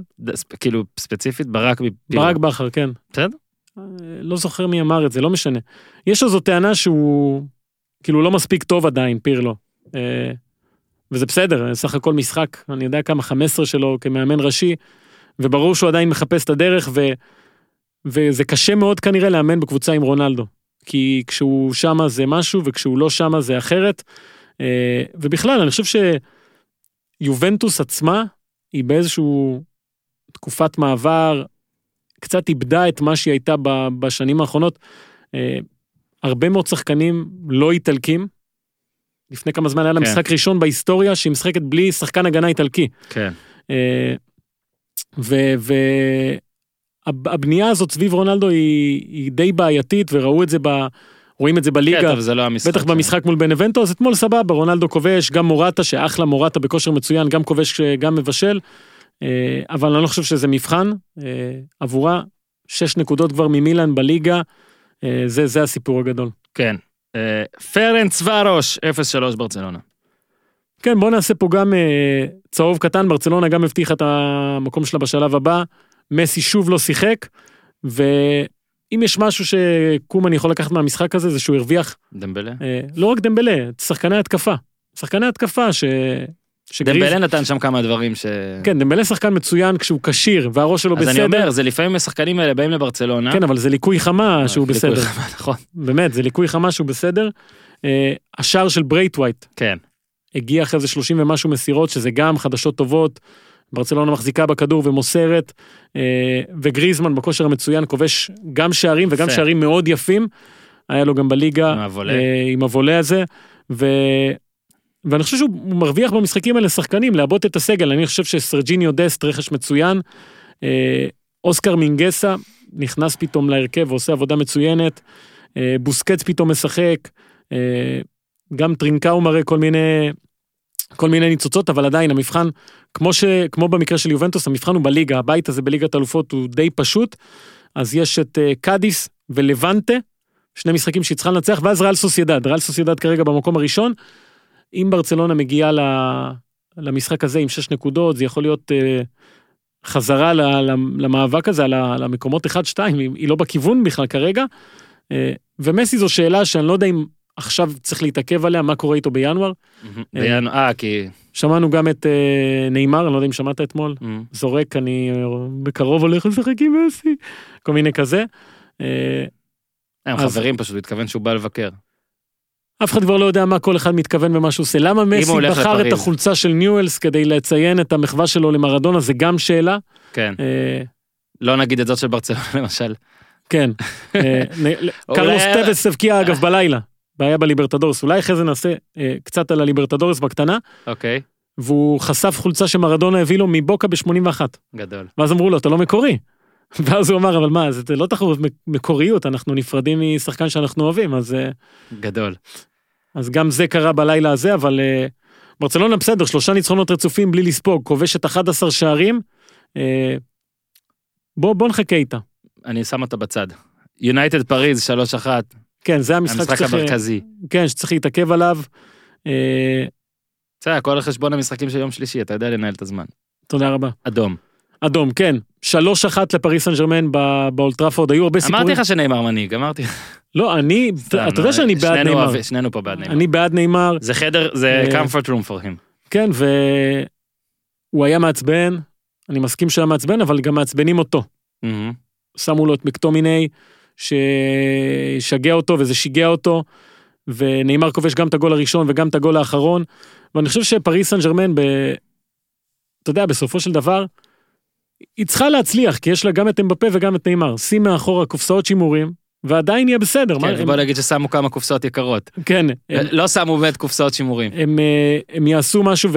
כאילו, ספציפית, ברק מפירו. ברק בכר, כן. בסדר. אה, לא זוכר מי אמר את זה, לא משנה. יש איזו טענה שהוא כאילו לא מספיק טוב עדיין, פירלו. אה, וזה בסדר, סך הכל משחק, אני יודע כמה 15 שלו כמאמן ראשי, וברור שהוא עדיין מחפש את הדרך, ו, וזה קשה מאוד כנראה לאמן בקבוצה עם רונלדו. כי כשהוא שמה זה משהו, וכשהוא לא שמה זה אחרת. אה, ובכלל, אני חושב שיובנטוס עצמה, היא באיזשהו תקופת מעבר, קצת איבדה את מה שהיא הייתה בשנים האחרונות. אה, הרבה מאוד שחקנים לא איטלקים. לפני כמה זמן היה לה כן. משחק ראשון בהיסטוריה שהיא משחקת בלי שחקן הגנה איטלקי. כן. אה, והבנייה הזאת סביב רונלדו היא, היא די בעייתית וראו את זה ב... רואים את זה כן, בליגה, טוב, זה לא המשחק. בטח שלנו. במשחק מול בנבנטו, אז אתמול סבבה, רונלדו כובש, גם מורטה, שאחלה מורטה בכושר מצוין, גם כובש, גם מבשל, אה, אבל אני לא חושב שזה מבחן אה, עבורה, שש נקודות כבר ממילאן בליגה, אה, זה, זה הסיפור הגדול. כן. פרנץ ורוש, 0-3 ברצלונה. כן, בוא נעשה פה גם אה, צהוב קטן, ברצלונה גם הבטיחה את המקום שלה בשלב הבא, מסי שוב לא שיחק, ואם יש משהו שקומן יכול לקחת מהמשחק הזה, זה שהוא הרוויח דמבלה? אה, לא רק דמבלה, שחקני התקפה. שחקני התקפה ש... שגריז- דמבלה נתן שם כמה דברים ש... כן, דמבלה שחקן מצוין כשהוא כשיר והראש שלו אז אני בסדר. אומר, זה לפעמים השחקנים האלה באים לברצלונה. כן, אבל זה ליקוי חמה שהוא ליקוי בסדר. חמה, נכון. באמת, זה ליקוי חמה שהוא בסדר. אה, השער של ברייטווייט כן. הגיע אחרי זה 30 ומשהו מסירות, שזה גם חדשות טובות. ברצלונה מחזיקה בכדור ומוסרת, אה, וגריזמן בכושר המצוין כובש גם שערים וגם. שערים מאוד יפים. היה לו גם בליגה עם הוולה. אה, עם הוולה הזה, ו... ואני חושב שהוא מרוויח במשחקים האלה שחקנים, לעבות את הסגל, אני חושב שסרג'יניו דסט רכש מצוין, אה, אוסקר מינגסה נכנס פתאום להרכב ועושה עבודה מצוינת, אה, בוסקץ פתאום משחק, אה, גם טרינקאו מראה כל מיני, כל מיני ניצוצות, אבל עדיין המבחן, כמו, ש, כמו במקרה של יובנטוס, המבחן הוא בליגה, הבית הזה בליגת אלופות הוא די פשוט, אז יש את אה, קאדיס ולבנטה, שני משחקים שהיא צריכה לנצח, ואז ריאל סוסיידד, ריאל סוסיידד כרגע במקום הראשון. אם ברצלונה מגיעה למשחק הזה עם שש נקודות, זה יכול להיות אה, חזרה למאבק הזה, למקומות 1-2, היא לא בכיוון בכלל כרגע. אה, ומסי זו שאלה שאני לא יודע אם עכשיו צריך להתעכב עליה, מה קורה איתו בינואר. בינואר, אה, כי... שמענו גם את אה, נאמר, אני לא יודע אם שמעת אתמול, זורק, אני אה, בקרוב הולך לשחק עם מסי, כל מיני כזה. אה, הם חברים פשוט, הוא התכוון שהוא בא לבקר. אף אחד כבר לא יודע מה כל אחד מתכוון ומה שהוא עושה. למה מסי בחר את לפריז. החולצה של ניואלס כדי לציין את המחווה שלו למרדונה, זה גם שאלה. כן. אה, לא נגיד את זאת של ברצלונה [LAUGHS] למשל. כן. [LAUGHS] אה, קרלוס טווס הבקיע אגב בלילה, בעיה בליברטדורס. אולי אחרי זה נעשה אה, קצת על הליברטדורס בקטנה, אוקיי, והוא חשף חולצה שמרדונה הביא לו מבוקה ב-81. גדול. ואז אמרו לו, אתה לא מקורי. [LAUGHS] ואז הוא אמר, אבל מה, זה לא תחרות מק- מקוריות, אנחנו נפרדים משחקן שאנחנו אוהבים, אז... אה, גדול. אז גם זה קרה בלילה הזה, אבל uh, ברצלונה בסדר, שלושה ניצחונות רצופים בלי לספוג, כובשת 11 שערים. Uh, בוא, בוא נחכה איתה. אני שם אותה בצד. יונייטד פריז 3-1, כן, זה המשחק המשחק שצריך, המרכזי. כן, שצריך להתעכב עליו. בסדר, הכל על חשבון המשחקים של יום שלישי, אתה יודע לנהל את הזמן. תודה רבה. אדום. אדום, כן. 3-1 לפריס סן ג'רמן באולטראפורד, היו הרבה סיפורים. אמרתי לך שנאמר מנהיג, אמרתי. לא, אני, אתה יודע שאני בעד נאמר. שנינו פה בעד נאמר. אני בעד נאמר, זה חדר, זה אה, comfort room for him. כן, והוא היה מעצבן, אני מסכים שהוא היה מעצבן, אבל גם מעצבנים אותו. שמו לו את מקטומיני, ששגע אותו וזה שיגע אותו, ונאמר כובש גם את הגול הראשון וגם את הגול האחרון, ואני חושב שפריס סן ג'רמן. אתה יודע, בסופו של דבר, היא צריכה להצליח, כי יש לה גם את אמבפה וגם את נאמר. שים מאחורה קופסאות שימורים, ועדיין יהיה בסדר. כן, הם, ובוא נגיד ששמו כמה קופסאות יקרות. כן, הם, לא שמו באמת קופסאות שימורים. הם, אה, הם יעשו משהו,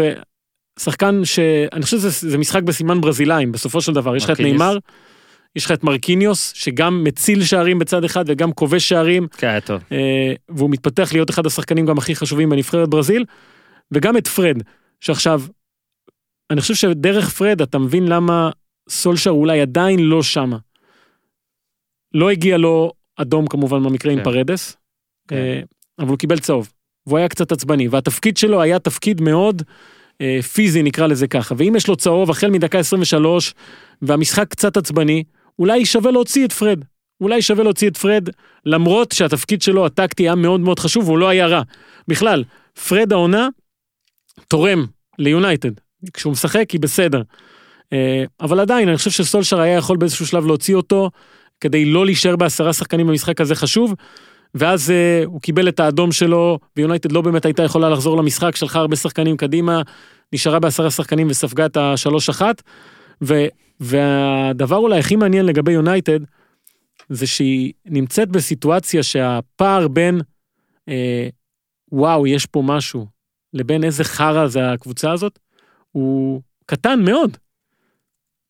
ושחקן ש... אני חושב שזה זה משחק בסימן ברזילאים, בסופו של דבר. יש לך את. נאמר, יש לך את מרקיניוס, שגם מציל שערים בצד אחד וגם כובש שערים. כן, היה טוב. אה, והוא מתפתח להיות אחד השחקנים גם הכי חשובים בנבחרת ברזיל, וגם את פרד, שעכשיו, אני חושב שדרך פרד אתה מבין למה סולשר אולי עדיין לא שמה. לא הגיע לו אדום כמובן במקרה עם כן. פרדס, כן. אה, אבל הוא קיבל צהוב, והוא היה קצת עצבני, והתפקיד שלו היה תפקיד מאוד אה, פיזי נקרא לזה ככה, ואם יש לו צהוב החל מדקה 23 והמשחק קצת עצבני, אולי שווה להוציא את פרד. אולי שווה להוציא את פרד, למרות שהתפקיד שלו הטקטי היה מאוד מאוד חשוב והוא לא היה רע. בכלל, פרד העונה תורם ליונייטד. כשהוא משחק היא בסדר. אה, אבל עדיין, אני חושב שסולשר היה יכול באיזשהו שלב להוציא אותו, כדי לא להישאר בעשרה שחקנים במשחק הזה חשוב. ואז אה, הוא קיבל את האדום שלו, ויונייטד לא באמת הייתה יכולה לחזור למשחק, שלחה הרבה שחקנים קדימה, נשארה בעשרה שחקנים וספגה את השלוש אחת. ו, והדבר אולי הכי מעניין לגבי יונייטד, זה שהיא נמצאת בסיטואציה שהפער בין אה, וואו, יש פה משהו, לבין איזה חרא זה הקבוצה הזאת, הוא קטן מאוד.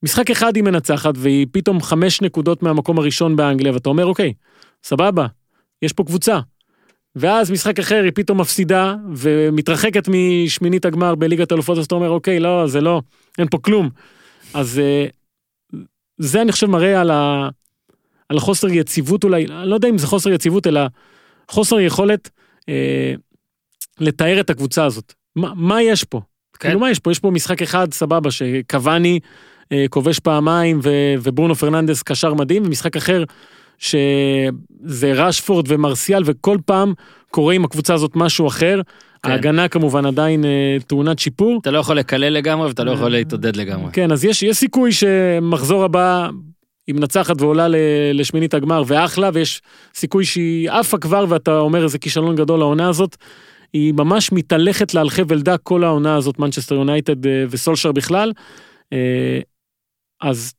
משחק אחד היא מנצחת והיא פתאום חמש נקודות מהמקום הראשון באנגליה, ואתה אומר, אוקיי, סבבה, יש פה קבוצה. ואז משחק אחר היא פתאום מפסידה ומתרחקת משמינית הגמר בליגת אלופות, אז אתה אומר, אוקיי, לא, זה לא, אין פה כלום. אז אה, זה אני חושב מראה על, ה, על החוסר יציבות אולי, אני לא יודע אם זה חוסר יציבות, אלא חוסר יכולת אה, לתאר את הקבוצה הזאת. מה, מה יש פה? כן. כאילו מה יש פה? יש פה משחק אחד, סבבה, שקוואני כובש פעמיים ו, וברונו פרננדס קשר מדהים, ומשחק אחר שזה רשפורד ומרסיאל, וכל פעם קורה עם הקבוצה הזאת משהו אחר. כן. ההגנה כמובן עדיין אה, טעונת שיפור. אתה לא יכול לקלל לגמרי ואתה לא יכול להתעודד לגמרי. כן, אז יש, יש סיכוי שמחזור הבא היא מנצחת ועולה לשמינית הגמר, ואחלה, ויש סיכוי שהיא עפה כבר, ואתה אומר איזה כישלון גדול העונה הזאת. היא ממש מתהלכת לה על חבל דק כל העונה הזאת, מנצ'סטר יונייטד אה, וסולשר בכלל. אז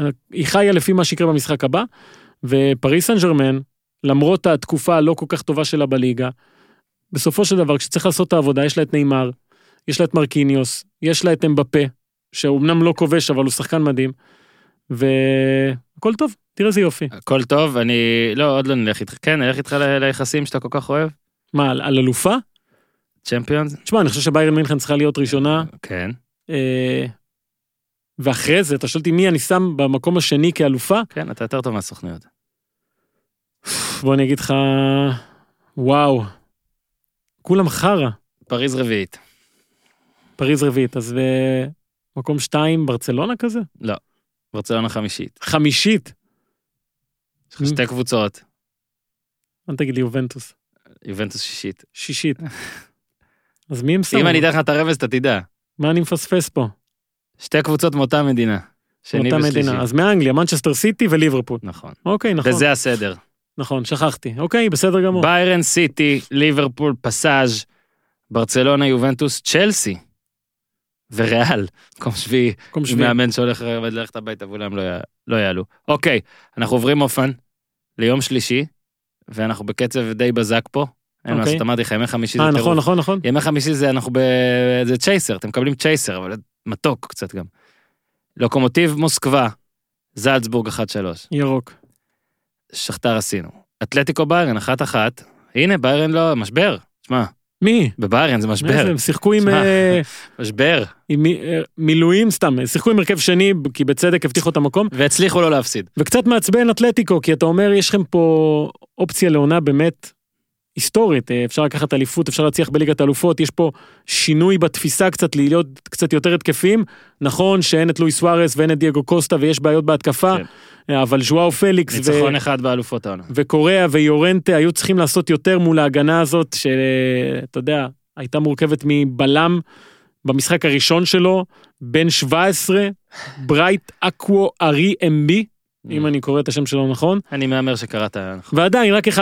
אה, היא חיה לפי מה שיקרה במשחק הבא, ופריס סן ג'רמן, למרות התקופה הלא כל כך טובה שלה בליגה, בסופו של דבר, כשצריך לעשות את העבודה, יש לה את ניימאר, יש לה את מרקיניוס, יש לה את אמבפה, שאומנם לא כובש, אבל הוא שחקן מדהים, והכל טוב, תראה איזה יופי. הכל טוב, אני... לא, עוד לא נלך איתך. כן, נלך איתך ל- ליחסים שאתה כל כך אוהב? מה, על, על אלופה? צ'מפיונס? תשמע, אני חושב שביירן מינכן צריכה להיות ראשונה, כן. אה, ואחרי זה, אתה שואל אותי מי אני שם במקום השני כאלופה? כן, אתה יותר טוב מהסוכניות. בוא אני אגיד לך, וואו, כולם חרא, פריז רביעית. פריז רביעית, אז במקום שתיים, ברצלונה כזה? ברצלונה חמישית. חמישית, יש לך שתי קבוצות, אל תגיד לי יובנטוס, יובנטוס שישית. שישית. אז מי הם שמו? אם אני אתן לך את הרמז, אתה תדע. מה אני מפספס פה? שתי קבוצות מאותה מדינה. שני מאותה ושלישי. מדינה. אז מאנגליה, מנצ'סטר סיטי וליברפול. נכון. אוקיי, נכון. וזה הסדר. נכון, שכחתי. אוקיי, בסדר גמור. ביירן סיטי, ליברפול, פסאז', ברצלונה, יובנטוס, צ'לסי. וריאל, מקום שביעי, מקום שביעי. מאמן שהולך ללכת הביתה ואולם לא, לא יעלו. אוקיי, אנחנו עוברים אופן ליום שלישי, ואנחנו בקצב די בזק פה. אין מה אוקיי. לעשות, אמרתי לך, ימי חמישי זה אה, טירוף. נכון, נכון, נכון. ימי חמישי זה אנחנו ב... זה צ'ייסר, אתם מקבלים צ'ייסר, אבל מתוק קצת גם. לוקומוטיב מוסקבה, זלצבורג 1-3, ירוק. שכתר עשינו. אתלטיקו ביירן, אחת אחת. הנה, ביירן לא, משבר. שמע, מי? בביירן זה משבר. הם שיחקו עם... אה, [LAUGHS] משבר. עם אה, מילואים סתם, שיחקו עם הרכב שני, כי בצדק הבטיחו את המקום, והצליחו לא להפסיד. וקצת מעצבן אתלטיקו, כי אתה אומר, יש לכם פה אופציה לעונה באמת היסטורית, אה, אפשר לקחת אליפות, אפשר להצליח בליגת האלופות, יש פה שינוי בתפיסה קצת להיות קצת יותר התקפיים. נכון שאין את לואי סוארס ואין את דייגו קוסטה ויש בעיות בהתקפה, כן. אה, אבל ז'ואאו פליקס ו... ניצחון אחד באלופות העונה. וקוריאה ויורנטה היו צריכים לעשות יותר מול ההגנה הזאת, שאתה יודע, הייתה מורכבת מבלם במשחק הראשון שלו, בן 17, ברייט אקוו ארי אמבי, אם אני קורא את השם שלו נכון, אני מהמר שקראת נכון. ועדיין רק 1-0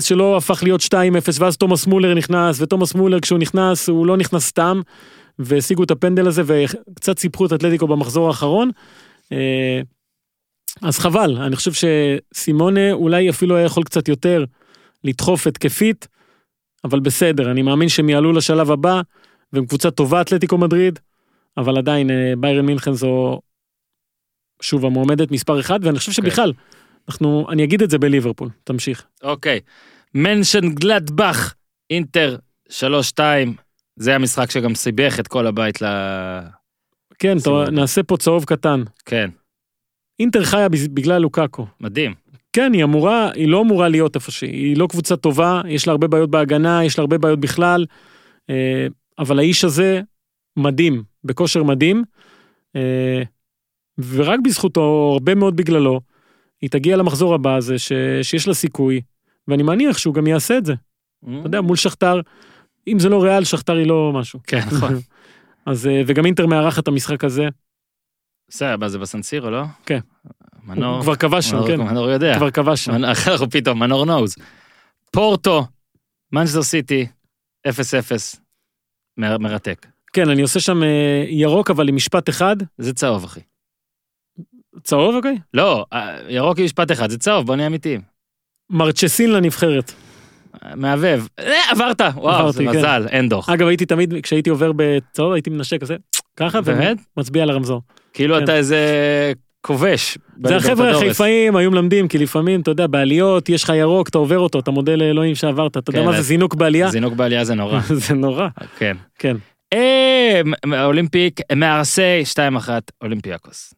שלא הפך להיות 2-0 ואז תומאס מולר נכנס ותומאס מולר כשהוא נכנס הוא לא נכנס סתם והשיגו את הפנדל הזה וקצת סיפחו את אתלטיקו במחזור האחרון. אה, אז חבל אני חושב שסימונה אולי אפילו היה יכול קצת יותר לדחוף התקפית אבל בסדר אני מאמין שהם יעלו לשלב הבא והם קבוצה טובה אתלטיקו מדריד אבל עדיין אה, ביירן מינכן זו שוב המועמדת מספר אחד ואני חושב שבכלל אנחנו אני אגיד את זה בליברפול תמשיך. אוקיי. מנשן גלדבך, אינטר 3-2. זה המשחק שגם סיבך את כל הבית ל... כן, לב. נעשה פה צהוב קטן. כן, אינטר חיה בגלל לוקאקו. מדהים. כן, היא אמורה, היא לא אמורה להיות איפה שהיא, היא לא קבוצה טובה, יש לה הרבה בעיות בהגנה, יש לה הרבה בעיות בכלל, אה, אבל האיש הזה מדהים, בכושר מדהים, אה, ורק בזכותו, הרבה מאוד בגללו, היא תגיע למחזור הבא הזה, ש, שיש לה סיכוי, ואני מניח שהוא גם יעשה את זה. אתה יודע, מול שכתר, אם זה לא ריאל, שכתר היא לא משהו. כן, נכון. [LAUGHS] אז, אה, וגם אינטר מארחת את המשחק הזה, בסדר, מה זה בסנסירו, לא? כן. מנור, הוא כבר כבש שם, כן, מנור יודע. כבר כבש שם. [LAUGHS] אנחנו פתאום, מנור נוז. פורטו, מנצ'סטר סיטי, 0-0. מר- מרתק. כן, אני עושה שם אה, ירוק, אבל עם משפט אחד, זה צהוב, אחי. צהוב, אוקיי? לא, אה, ירוק עם משפט אחד, זה צהוב, בוא נהיה אמיתיים. מרצ'סין לנבחרת. מהבהב. אה, עברת, וואו, זה כן. מזל, אין דוח. אגב, הייתי תמיד, כשהייתי עובר בצהוב, הייתי מנשק כזה, ככה, באמת? ומצביע על הרמזור. כאילו כן. אתה איזה כובש. זה. החבר'ה החיפאים היו מלמדים, כי לפעמים, אתה יודע, בעליות, יש לך ירוק, אתה עובר אותו, אתה מודה לאלוהים שעברת, אתה יודע כן, מה זה זינוק בעלייה? זינוק בעלייה זה נורא. [LAUGHS] זה נורא, כן. כן. אה, אולימפיק, מארסיי, 2-1, אולימפיאקוס.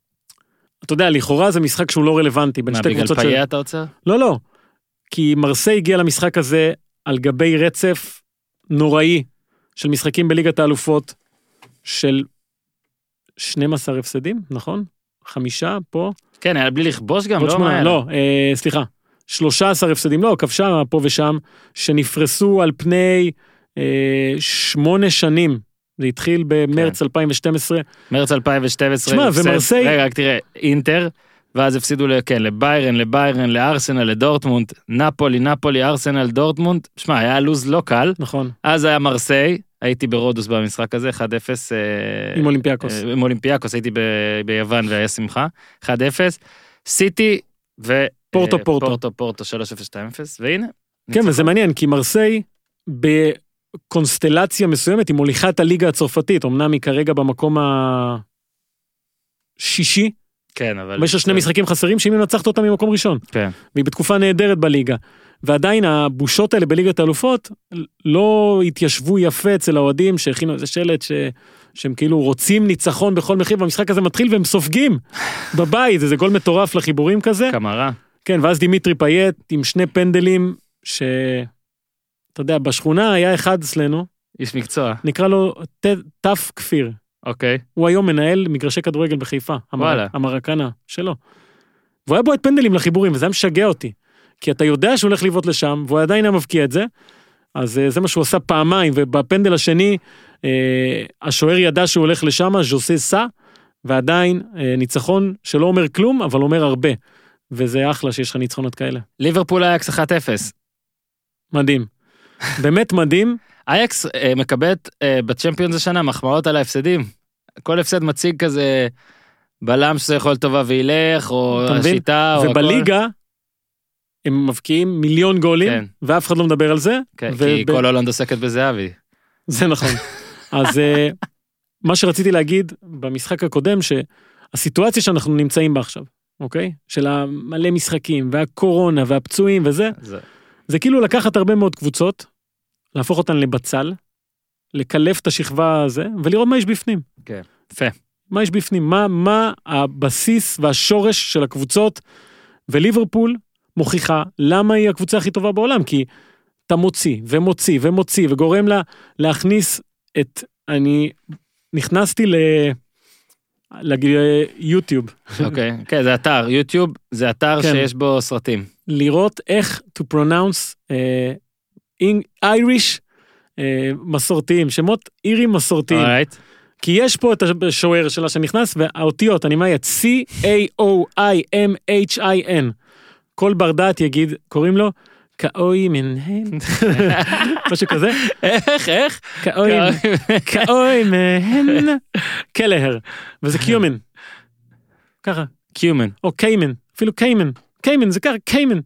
אתה יודע, לכאורה זה משחק שהוא לא רלוונטי בין מה, שתי בגלל קבוצות של... פאיה אתה עוצר? לא, לא. כי מרסיי הגיע למשחק הזה על גבי רצף נוראי של משחקים בליגת האלופות של 12 הפסדים, נכון? חמישה פה? כן, היה בלי לכבוש גם, לא? שמונה, מה? לא, אה, סליחה. 13 הפסדים, לא, כבשה פה ושם, שנפרסו על פני אה, שמונה שנים. זה התחיל במרץ כן. 2012. מרץ 2012. תשמע, ומרסיי- רגע, רק תראה, אינטר, ואז הפסידו, כן, לביירן, לביירן, לארסנל, לדורטמונד, נפולי, נפולי, ארסנל, דורטמונד. שמע, היה לוז לא קל. נכון, אז היה מרסיי, הייתי ברודוס במשחק הזה, 1-0. אה, עם אולימפיאקוס. אה, עם אולימפיאקוס, הייתי ב- ביוון והיה שמחה, 1-0. סיטי ו... פורטו, אה, פורטו. פורטו, פורטו, 3-0, 2-0, והנה. כן. וזה מעניין, כי מרסיי, בקונסטלציה מסוימת, היא מוליכה את הליגה הצרפתית, אמנם היא כרגע במקום השישי, כן, אבל... ויש לה שני משחקים חסרים, שאם היא מנצחת אותם ממקום ראשון. כן. והיא בתקופה נהדרת בליגה. ועדיין הבושות האלה בליגת האלופות לא התיישבו יפה אצל האוהדים שהכינו איזה שלט ש... שהם כאילו רוצים ניצחון בכל מחיר והמשחק הזה מתחיל והם סופגים [LAUGHS] בבית איזה גול מטורף לחיבורים כזה. קמרה. כן ואז דימיטרי פייט עם שני פנדלים ש... אתה יודע בשכונה היה אחד אצלנו איש מקצוע. נקרא לו ת- כפיר. אוקיי. הוא היום מנהל מגרשי כדורגל בחיפה. וואלה. המרקנה שלו. והוא היה בועט פנדלים לחיבורים, וזה היה משגע אותי. כי אתה יודע שהוא הולך לבעוט לשם, והוא עדיין היה מבקיע את זה. אז אה, זה מה שהוא עשה פעמיים, ובפנדל השני, אה, השוער ידע שהוא הולך לשם, ז'וסה סא, ועדיין אה, ניצחון שלא אומר כלום, אבל אומר הרבה. וזה אחלה שיש לך ניצחונות כאלה. ליברפול אייקס 1-0. מדהים. באמת מדהים. אייקס אה, מקבלת אה, בצ'מפיונס השנה מחמאות על ההפסדים. כל הפסד מציג כזה בלם שזה יכול טובה וילך, או? השיטה, או הכל. ובליגה, הם מבקיעים מיליון גולים, כן. ואף אחד לא מדבר על זה. כן, וב- כי כל הולנד עוסקת בזהבי. זה נכון. [LAUGHS] אז אה, מה שרציתי להגיד במשחק הקודם, שהסיטואציה שאנחנו נמצאים בה עכשיו, אוקיי? של המלא משחקים, והקורונה, והפצועים וזה, זה- זה כאילו לקחת הרבה מאוד קבוצות, להפוך אותן לבצל, לקלף את השכבה הזה, ולראות מה יש בפנים. יפה. מה יש בפנים? מה, מה הבסיס והשורש של הקבוצות, וליברפול מוכיחה למה היא הקבוצה הכי טובה בעולם, כי אתה מוציא ומוציא ומוציא וגורם לה להכניס את, אני נכנסתי ל... ליוטיוב, אוקיי, כן, זה אתר, יוטיוב זה אתר כן. שיש בו סרטים. לראות איך to pronounce uh, Irish uh, מסורתיים, שמות אירים מסורתיים. אורייט. כי יש פה את השוער שלה שנכנס, והאותיות, אני מה C-A-O-I-M-H-I-N. כל בר דעת יגיד, קוראים לו כאוי מנהל, משהו כזה, איך, איך? כאוי, מהן, קלהר, וזה קיומן. ככה, קיומן. או קיימן, אפילו קיימן, קיימן זה ככה, קיימן.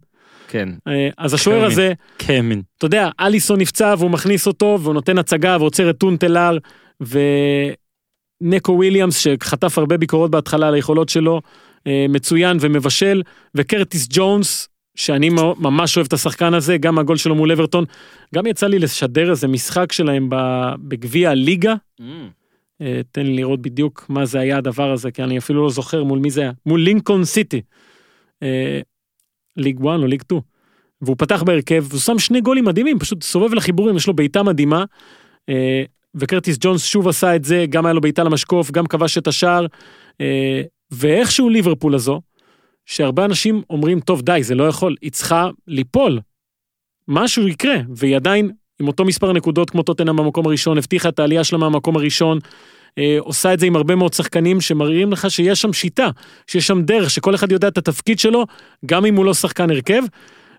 כן, אה, אז השוער קיימן. הזה, קמן. אתה יודע, אליסון נפצע והוא מכניס אותו והוא נותן הצגה ועוצר את הונטלר ונקו וויליאמס שחטף הרבה ביקורות בהתחלה על היכולות שלו, אה, מצוין ומבשל, וקרטיס ג'ונס, שאני ממש אוהב את השחקן הזה, גם הגול שלו מול אברטון, גם יצא לי לשדר איזה משחק שלהם בגביע הליגה, אה, תן לי לראות בדיוק מה זה היה הדבר הזה, כי אני אפילו לא זוכר מול מי זה היה, מול לינקולן סיטי, אה, ליג 1 או ליג 2. והוא פתח בהרכב, והוא שם שני גולים מדהימים, פשוט סובב לחיבורים, יש לו בעיטה מדהימה. אה, וקרטיס ג'ונס שוב עשה את זה, גם היה לו בעיטה למשקוף, גם כבש את השער. ואיכשהו ליברפול הזו, שהרבה אנשים אומרים, טוב די, זה לא יכול, היא צריכה ליפול. משהו יקרה, והיא עדיין עם אותו מספר נקודות כמו טוטנאם במקום הראשון, הבטיחה את העלייה שלה מהמקום הראשון, אה, עושה את זה עם הרבה מאוד שחקנים שמראים לך שיש שם שיטה, שיש שם דרך, שכל אחד יודע את התפקיד שלו, גם אם הוא לא שחקן הרכב.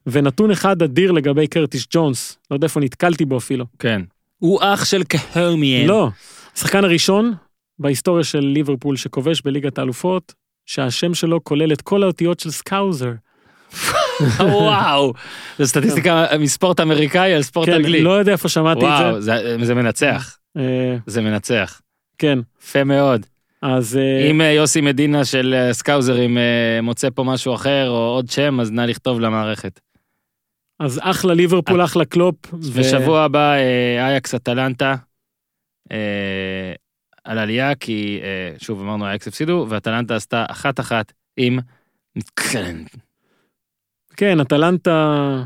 ונתון אחד אדיר לגבי קרטיס ג'ונס, לא יודע איפה נתקלתי בו אפילו. כן. הוא אח של קהרמיאן. לא, השחקן הראשון בהיסטוריה של ליברפול שכובש בליגת האלופות, שהשם שלו כולל את כל האותיות של Scouser. וואו. זה סטטיסטיקה מספורט אמריקאי על ספורט כן, אנגלי. לא יודע איפה שמעתי את וואו, זה. זה זה מנצח. אה, זה מנצח. כן, יפה מאוד. אז אה, אם אה, יוסי מדינה של סקאוזרים אה, מוצא פה משהו אחר או עוד שם, אז נא לכתוב למערכת. אז אחלה ליברפול, אחלה קלופ. ו- ושבוע הבא אייקס אטלנטה על עלייה, כי אה, שוב אמרנו אייקס הפסידו, ואטלנטה עשתה אחת אחת עם... כן, כן, אטלנטה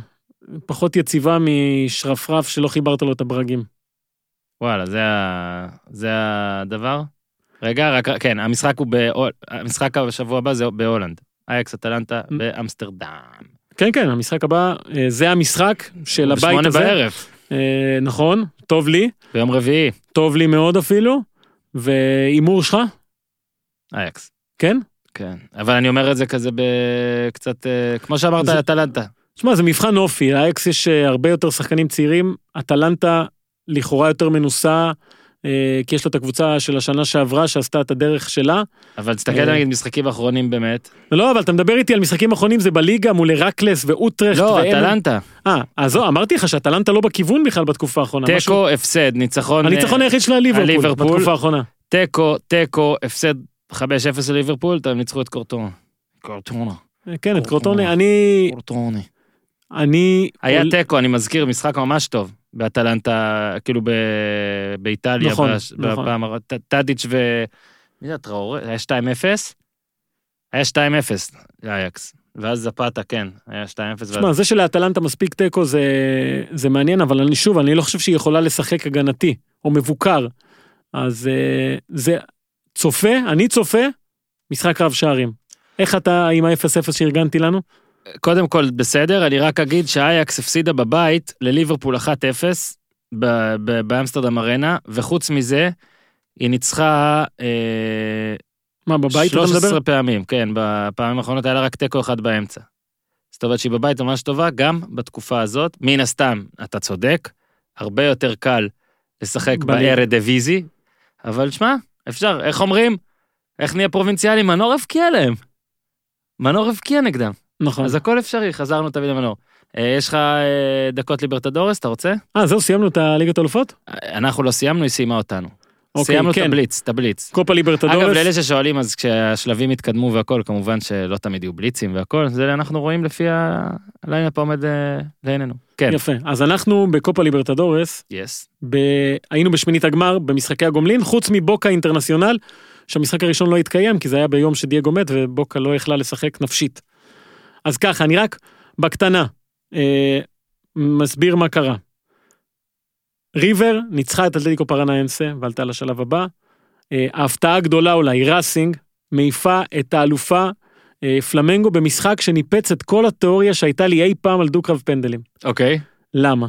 פחות יציבה משרפרף שלא חיברת לו את הברגים. וואלה, זה, ה... זה הדבר? רגע, רק, כן, המשחק הוא, בהול... המשחק בשבוע הבא זה בהולנד. אייקס אטלנטה באמסטרדם. כן, כן, המשחק הבא, אה, זה המשחק של הבית בשמונה הזה. בערב, אה, נכון, טוב לי, ביום רביעי, טוב לי מאוד אפילו. והימור שלך? אייקס. כן? כן. אבל אני אומר את זה כזה בקצת, אה, כמו שאמרת, זה- אטלנטה. שמע, זה מבחן אופי, לאייקס יש אה, הרבה יותר שחקנים צעירים, אטלנטה לכאורה יותר מנוסה, כי יש לו את הקבוצה של השנה שעברה שעשתה את הדרך שלה. אבל תסתכל אה. נגיד משחקים אחרונים באמת. לא, אבל אתה מדבר איתי על משחקים אחרונים, זה בליגה מול הרקלס ואוטרכט. לא, אטלנטה. אה, אז זהו, אמרתי לך שאטלנטה לא בכיוון בכלל בתקופה האחרונה. תיקו, הפסד, ניצחון. הניצחון אה, היחיד שלה ליברפול. בתקופה האחרונה. תיקו, תיקו, הפסד 5-0 לליברפול, הם ניצחו את קורטונה. קורטונה. כן, את קרוטונה, אני... קורטונה. אני... היה תיקו, אני מזכיר, משחק ממש טוב. באטלנטה, כאילו ב... באיטליה, נכון, בש... נכון. בפעם ט- טאדיץ' ו... מי זה הטראור? היה 2-0? היה 2-0 לאייקס. ואז זפתה, כן, היה 2-0. ואז... תשמע, זה שלאטלנטה מספיק תיקו זה, זה מעניין, אבל אני שוב, אני לא חושב שהיא יכולה לשחק הגנתי, או מבוקר. אז אה, זה צופה, אני צופה, משחק רב שערים. איך אתה עם ה-0-0 שארגנתי לנו? קודם כל, בסדר, אני רק אגיד שאייקס הפסידה בבית לליברפול 1-0 ב- ב- באמסטרדם ארנה, וחוץ מזה, היא ניצחה אה, מה, בבית אתה 13 מדבר? פעמים, כן, בפעמים האחרונות היה לה רק תיקו אחד באמצע. זאת אומרת שהיא בבית ממש טובה, גם בתקופה הזאת. מן הסתם, אתה צודק, הרבה יותר קל לשחק בליגה. בארד דיוויזי, אבל שמע, אפשר, איך אומרים? איך נהיה פרובינציאלי? מנור הבקיע להם. מנור הבקיע נגדם. נכון. אז הכל אפשרי, חזרנו תמיד למנור. אה, יש לך אה, דקות ליברטדורס, אתה רוצה? אה, זהו, סיימנו את הליגת האלופות? אה, אנחנו לא סיימנו, היא סיימה אותנו. אוקיי, סיימנו את כן. הבליץ, את הבליץ. קופה ליברטדורס. אגב, לאלה ששואלים, אז כשהשלבים יתקדמו והכל, כמובן שלא תמיד יהיו בליצים והכל, זה אנחנו רואים לפי ה line-up העומד לעינינו. כן. יפה. אז אנחנו בקופה ליברטדורס, yes. ב... היינו בשמינית הגמר במשחקי הגומלין, חוץ מבוקה אינטרנציונל, שהמשחק הראשון לא התקיים, כי זה היה ביום שדייגו מת ובוקה לא יכלה לשחק נפשית. אז ככה, אני רק בקטנה אה, מסביר מה קרה. ריבר ניצחה את אתלטיקו פרנאיינסה ועלתה לשלב הבא. אה, ההפתעה הגדולה אולי, ראסינג, מעיפה את האלופה אה, פלמנגו במשחק שניפץ את כל התיאוריה שהייתה לי אי פעם על דו-קרב פנדלים. אוקיי. למה?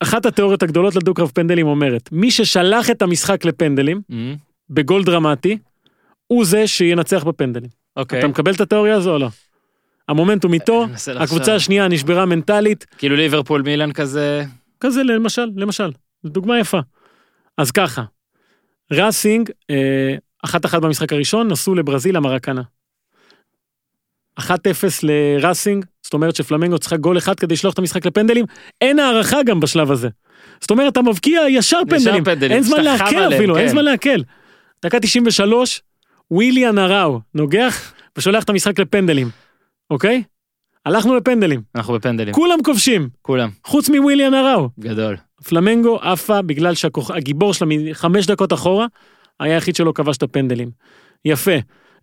אחת התיאוריות הגדולות לדו-קרב פנדלים אומרת, מי ששלח את המשחק לפנדלים, אמ, בגול דרמטי, הוא זה שינצח בפנדלים. אוקיי. אתה מקבל את התיאוריה הזו או לא? המומנטום איתו. הקבוצה השנייה נשברה מנטלית, כאילו ליברפול מילן כזה, כזה למשל, למשל, זו דוגמה יפה. אז ככה, ראסינג, אה, אחת אחת במשחק הראשון, נסעו לברזיל המרקנה. 1-0 לראסינג, זאת אומרת שפלמנגו צריכה גול אחד כדי לשלוח את המשחק לפנדלים, אין הערכה גם בשלב הזה. זאת אומרת, אתה מבקיע ישר פנדלים, פנדלים, אין זמן עליהם, אפילו, אין כן. זמן לעכל. דקה 93, וויליאן הראו נוגח ושולח את המשחק לפנדלים, אוקיי? הלכנו לפנדלים, אנחנו בפנדלים. כולם כובשים, כולם. חוץ מוויליאן הראו. גדול. פלמנגו עפה בגלל שהגיבור שלה מחמש דקות אחורה, היה היחיד שלא כבש את הפנדלים. יפה.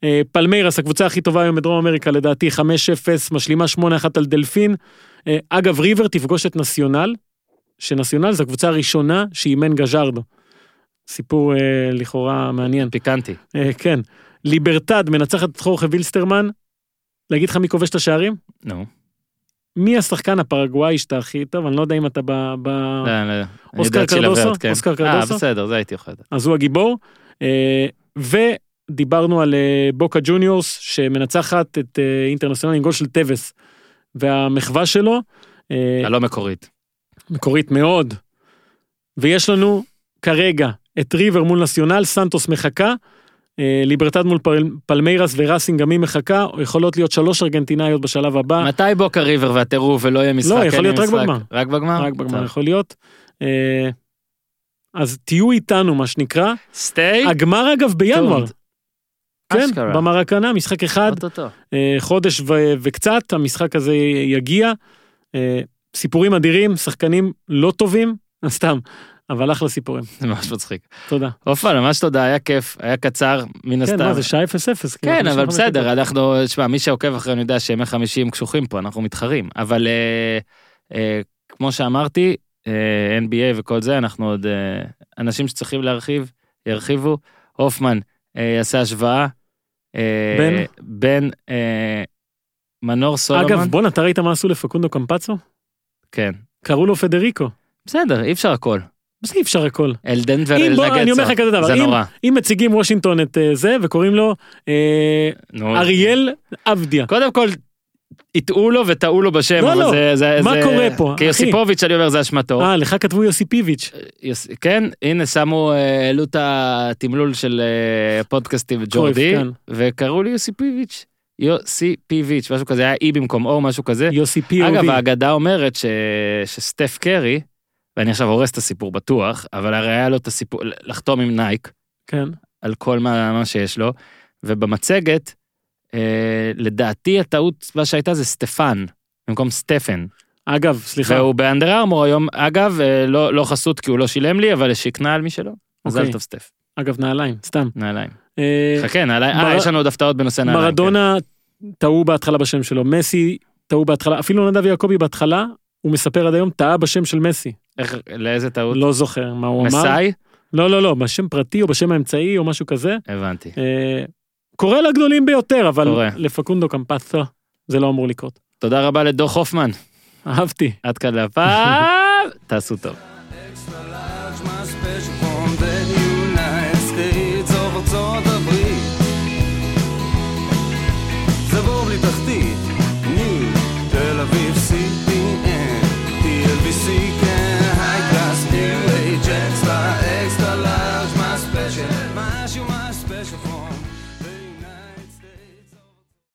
אה, פלמיירס, הקבוצה הכי טובה היום בדרום אמריקה, לדעתי 5-0, משלימה 8-1 על דלפין. אה, אגב, ריבר תפגוש את נציונל, שנציונל זו הקבוצה הראשונה שאימן גז'רדו. סיפור אה, לכאורה מעניין. פיקנטי. אה, כן. ליברטד מנצחת את חורכה וילסטרמן. להגיד לך מי כובש את השערים? נו. מי השחקן הפרגוואי שאתה הכי טוב? אני לא יודע אם אתה ב... ב... לא, לא. אני אוסקר קרדוסו? כן. אוסקר אה, קרדוסו? בסדר, זה הייתי אוכל. אז הוא הגיבור. אה, ודיברנו על אה, בוקה ג'וניורס שמנצחת את אה, אינטרנציונל עם גול של טווס. והמחווה שלו, אה, הלא מקורית. מקורית מאוד. ויש לנו כרגע את ריבר מול נציונל, סנטוס מחכה, אה, ליברטד מול פל, פלמיירס וראסינג גם היא מחכה, יכולות להיות שלוש ארגנטינאיות בשלב הבא, מתי בוקה ריבר והטירוף ולא יהיה משחק? לא, יכול להיות רק? בגמר. רק בגמר? רק בגמר. יכול להיות. אה, אז תהיו איתנו מה שנקרא, סטי? הגמר אגב בינואר. כן. במרקנה, משחק אחד. אה, חודש וקצת, המשחק הזה יגיע. סיפורים אדירים, שחקנים לא טובים, [LAUGHS] סתם, אבל אחלה סיפורים. זה ממש מצחיק. תודה. עופר, ממש תודה, היה כיף, היה קצר, מן כן, הסתם. מה זה שעה 0-0. כאילו, כן, אבל. בסדר, אנחנו, שמע, מי שעוקב אחרינו יודע שימי חמישי הם קשוחים פה, אנחנו מתחרים. אבל אה, אה, כמו שאמרתי, אה, NBA וכל זה, אנחנו עוד אנשים שצריכים להרחיב, ירחיבו. הופמן יעשה השוואה. אה, בין? בין אה, מנור סולומון. אגב, בואנה, אתה ראית מה עשו לפקונדו קמפצו? כן. קראו לו פדריקו. בסדר, אי אפשר הכל. מה זה אי אפשר הכל? אל דנבר, אל אני אומר לך. כזה דבר, זה אם- נורא. אם מציגים וושינגטון את אה, זה וקוראים לו אה, נו. אריאל עבדיה. קודם כל, הטעו לו וטעו לו בשם, לא, אבל לא. זה... זה- מה זה- קורה פה, כי אחי? יוסיפוביץ', אני אומר, זה אשמתו. אה, לך כתבו יוסיפיביץ'. יוס- כן, הנה שמו, אה, העלו את התמלול של אה, פודקאסטים ג'ורדי, כן. וקראו לי יוסיפיביץ', יוסיפיביץ', משהו כזה, היה אי במקום או, משהו כזה. יוסי פי אגב, האגדה אומרת ש... שסטף קרי, ואני עכשיו הורס את הסיפור בטוח, אבל הרי היה לו את הסיפור, לחתום עם נייק כן. על כל מה, מה שיש לו, ובמצגת, אה, לדעתי הטעות, מה שהייתה זה סטפן, במקום סטפן. אגב, סליחה. והוא באנדר ארמור היום, אגב, אה, לא, לא חסות כי הוא לא שילם לי, אבל השיקנה על מי שלא. מזל אוקיי. טוב סטף, אגב, נעליים, סתם. נעליים. אה, חכה, נעליים, מר- אה, יש לנו עוד הפתעות בנושא נעליים. כן. מרדונה טעו בהתחלה בשם שלו, מסי טעו בהתחלה, אפילו נדב יעקבי בהתחלה, הוא מספר עד היום, טעה בשם של מסי. איך, לאיזה טעות? לא זוכר מה הוא אמר. מסאי? לא, לא, לא, בשם פרטי או בשם האמצעי או משהו כזה. הבנתי. אה, קורה לגדולים ביותר, אבל קורה. לפקונדו קמפסו זה לא אמור לקרות. תודה רבה לדור חופמן. אהבתי. עד כאן להפעם, תעשו טוב.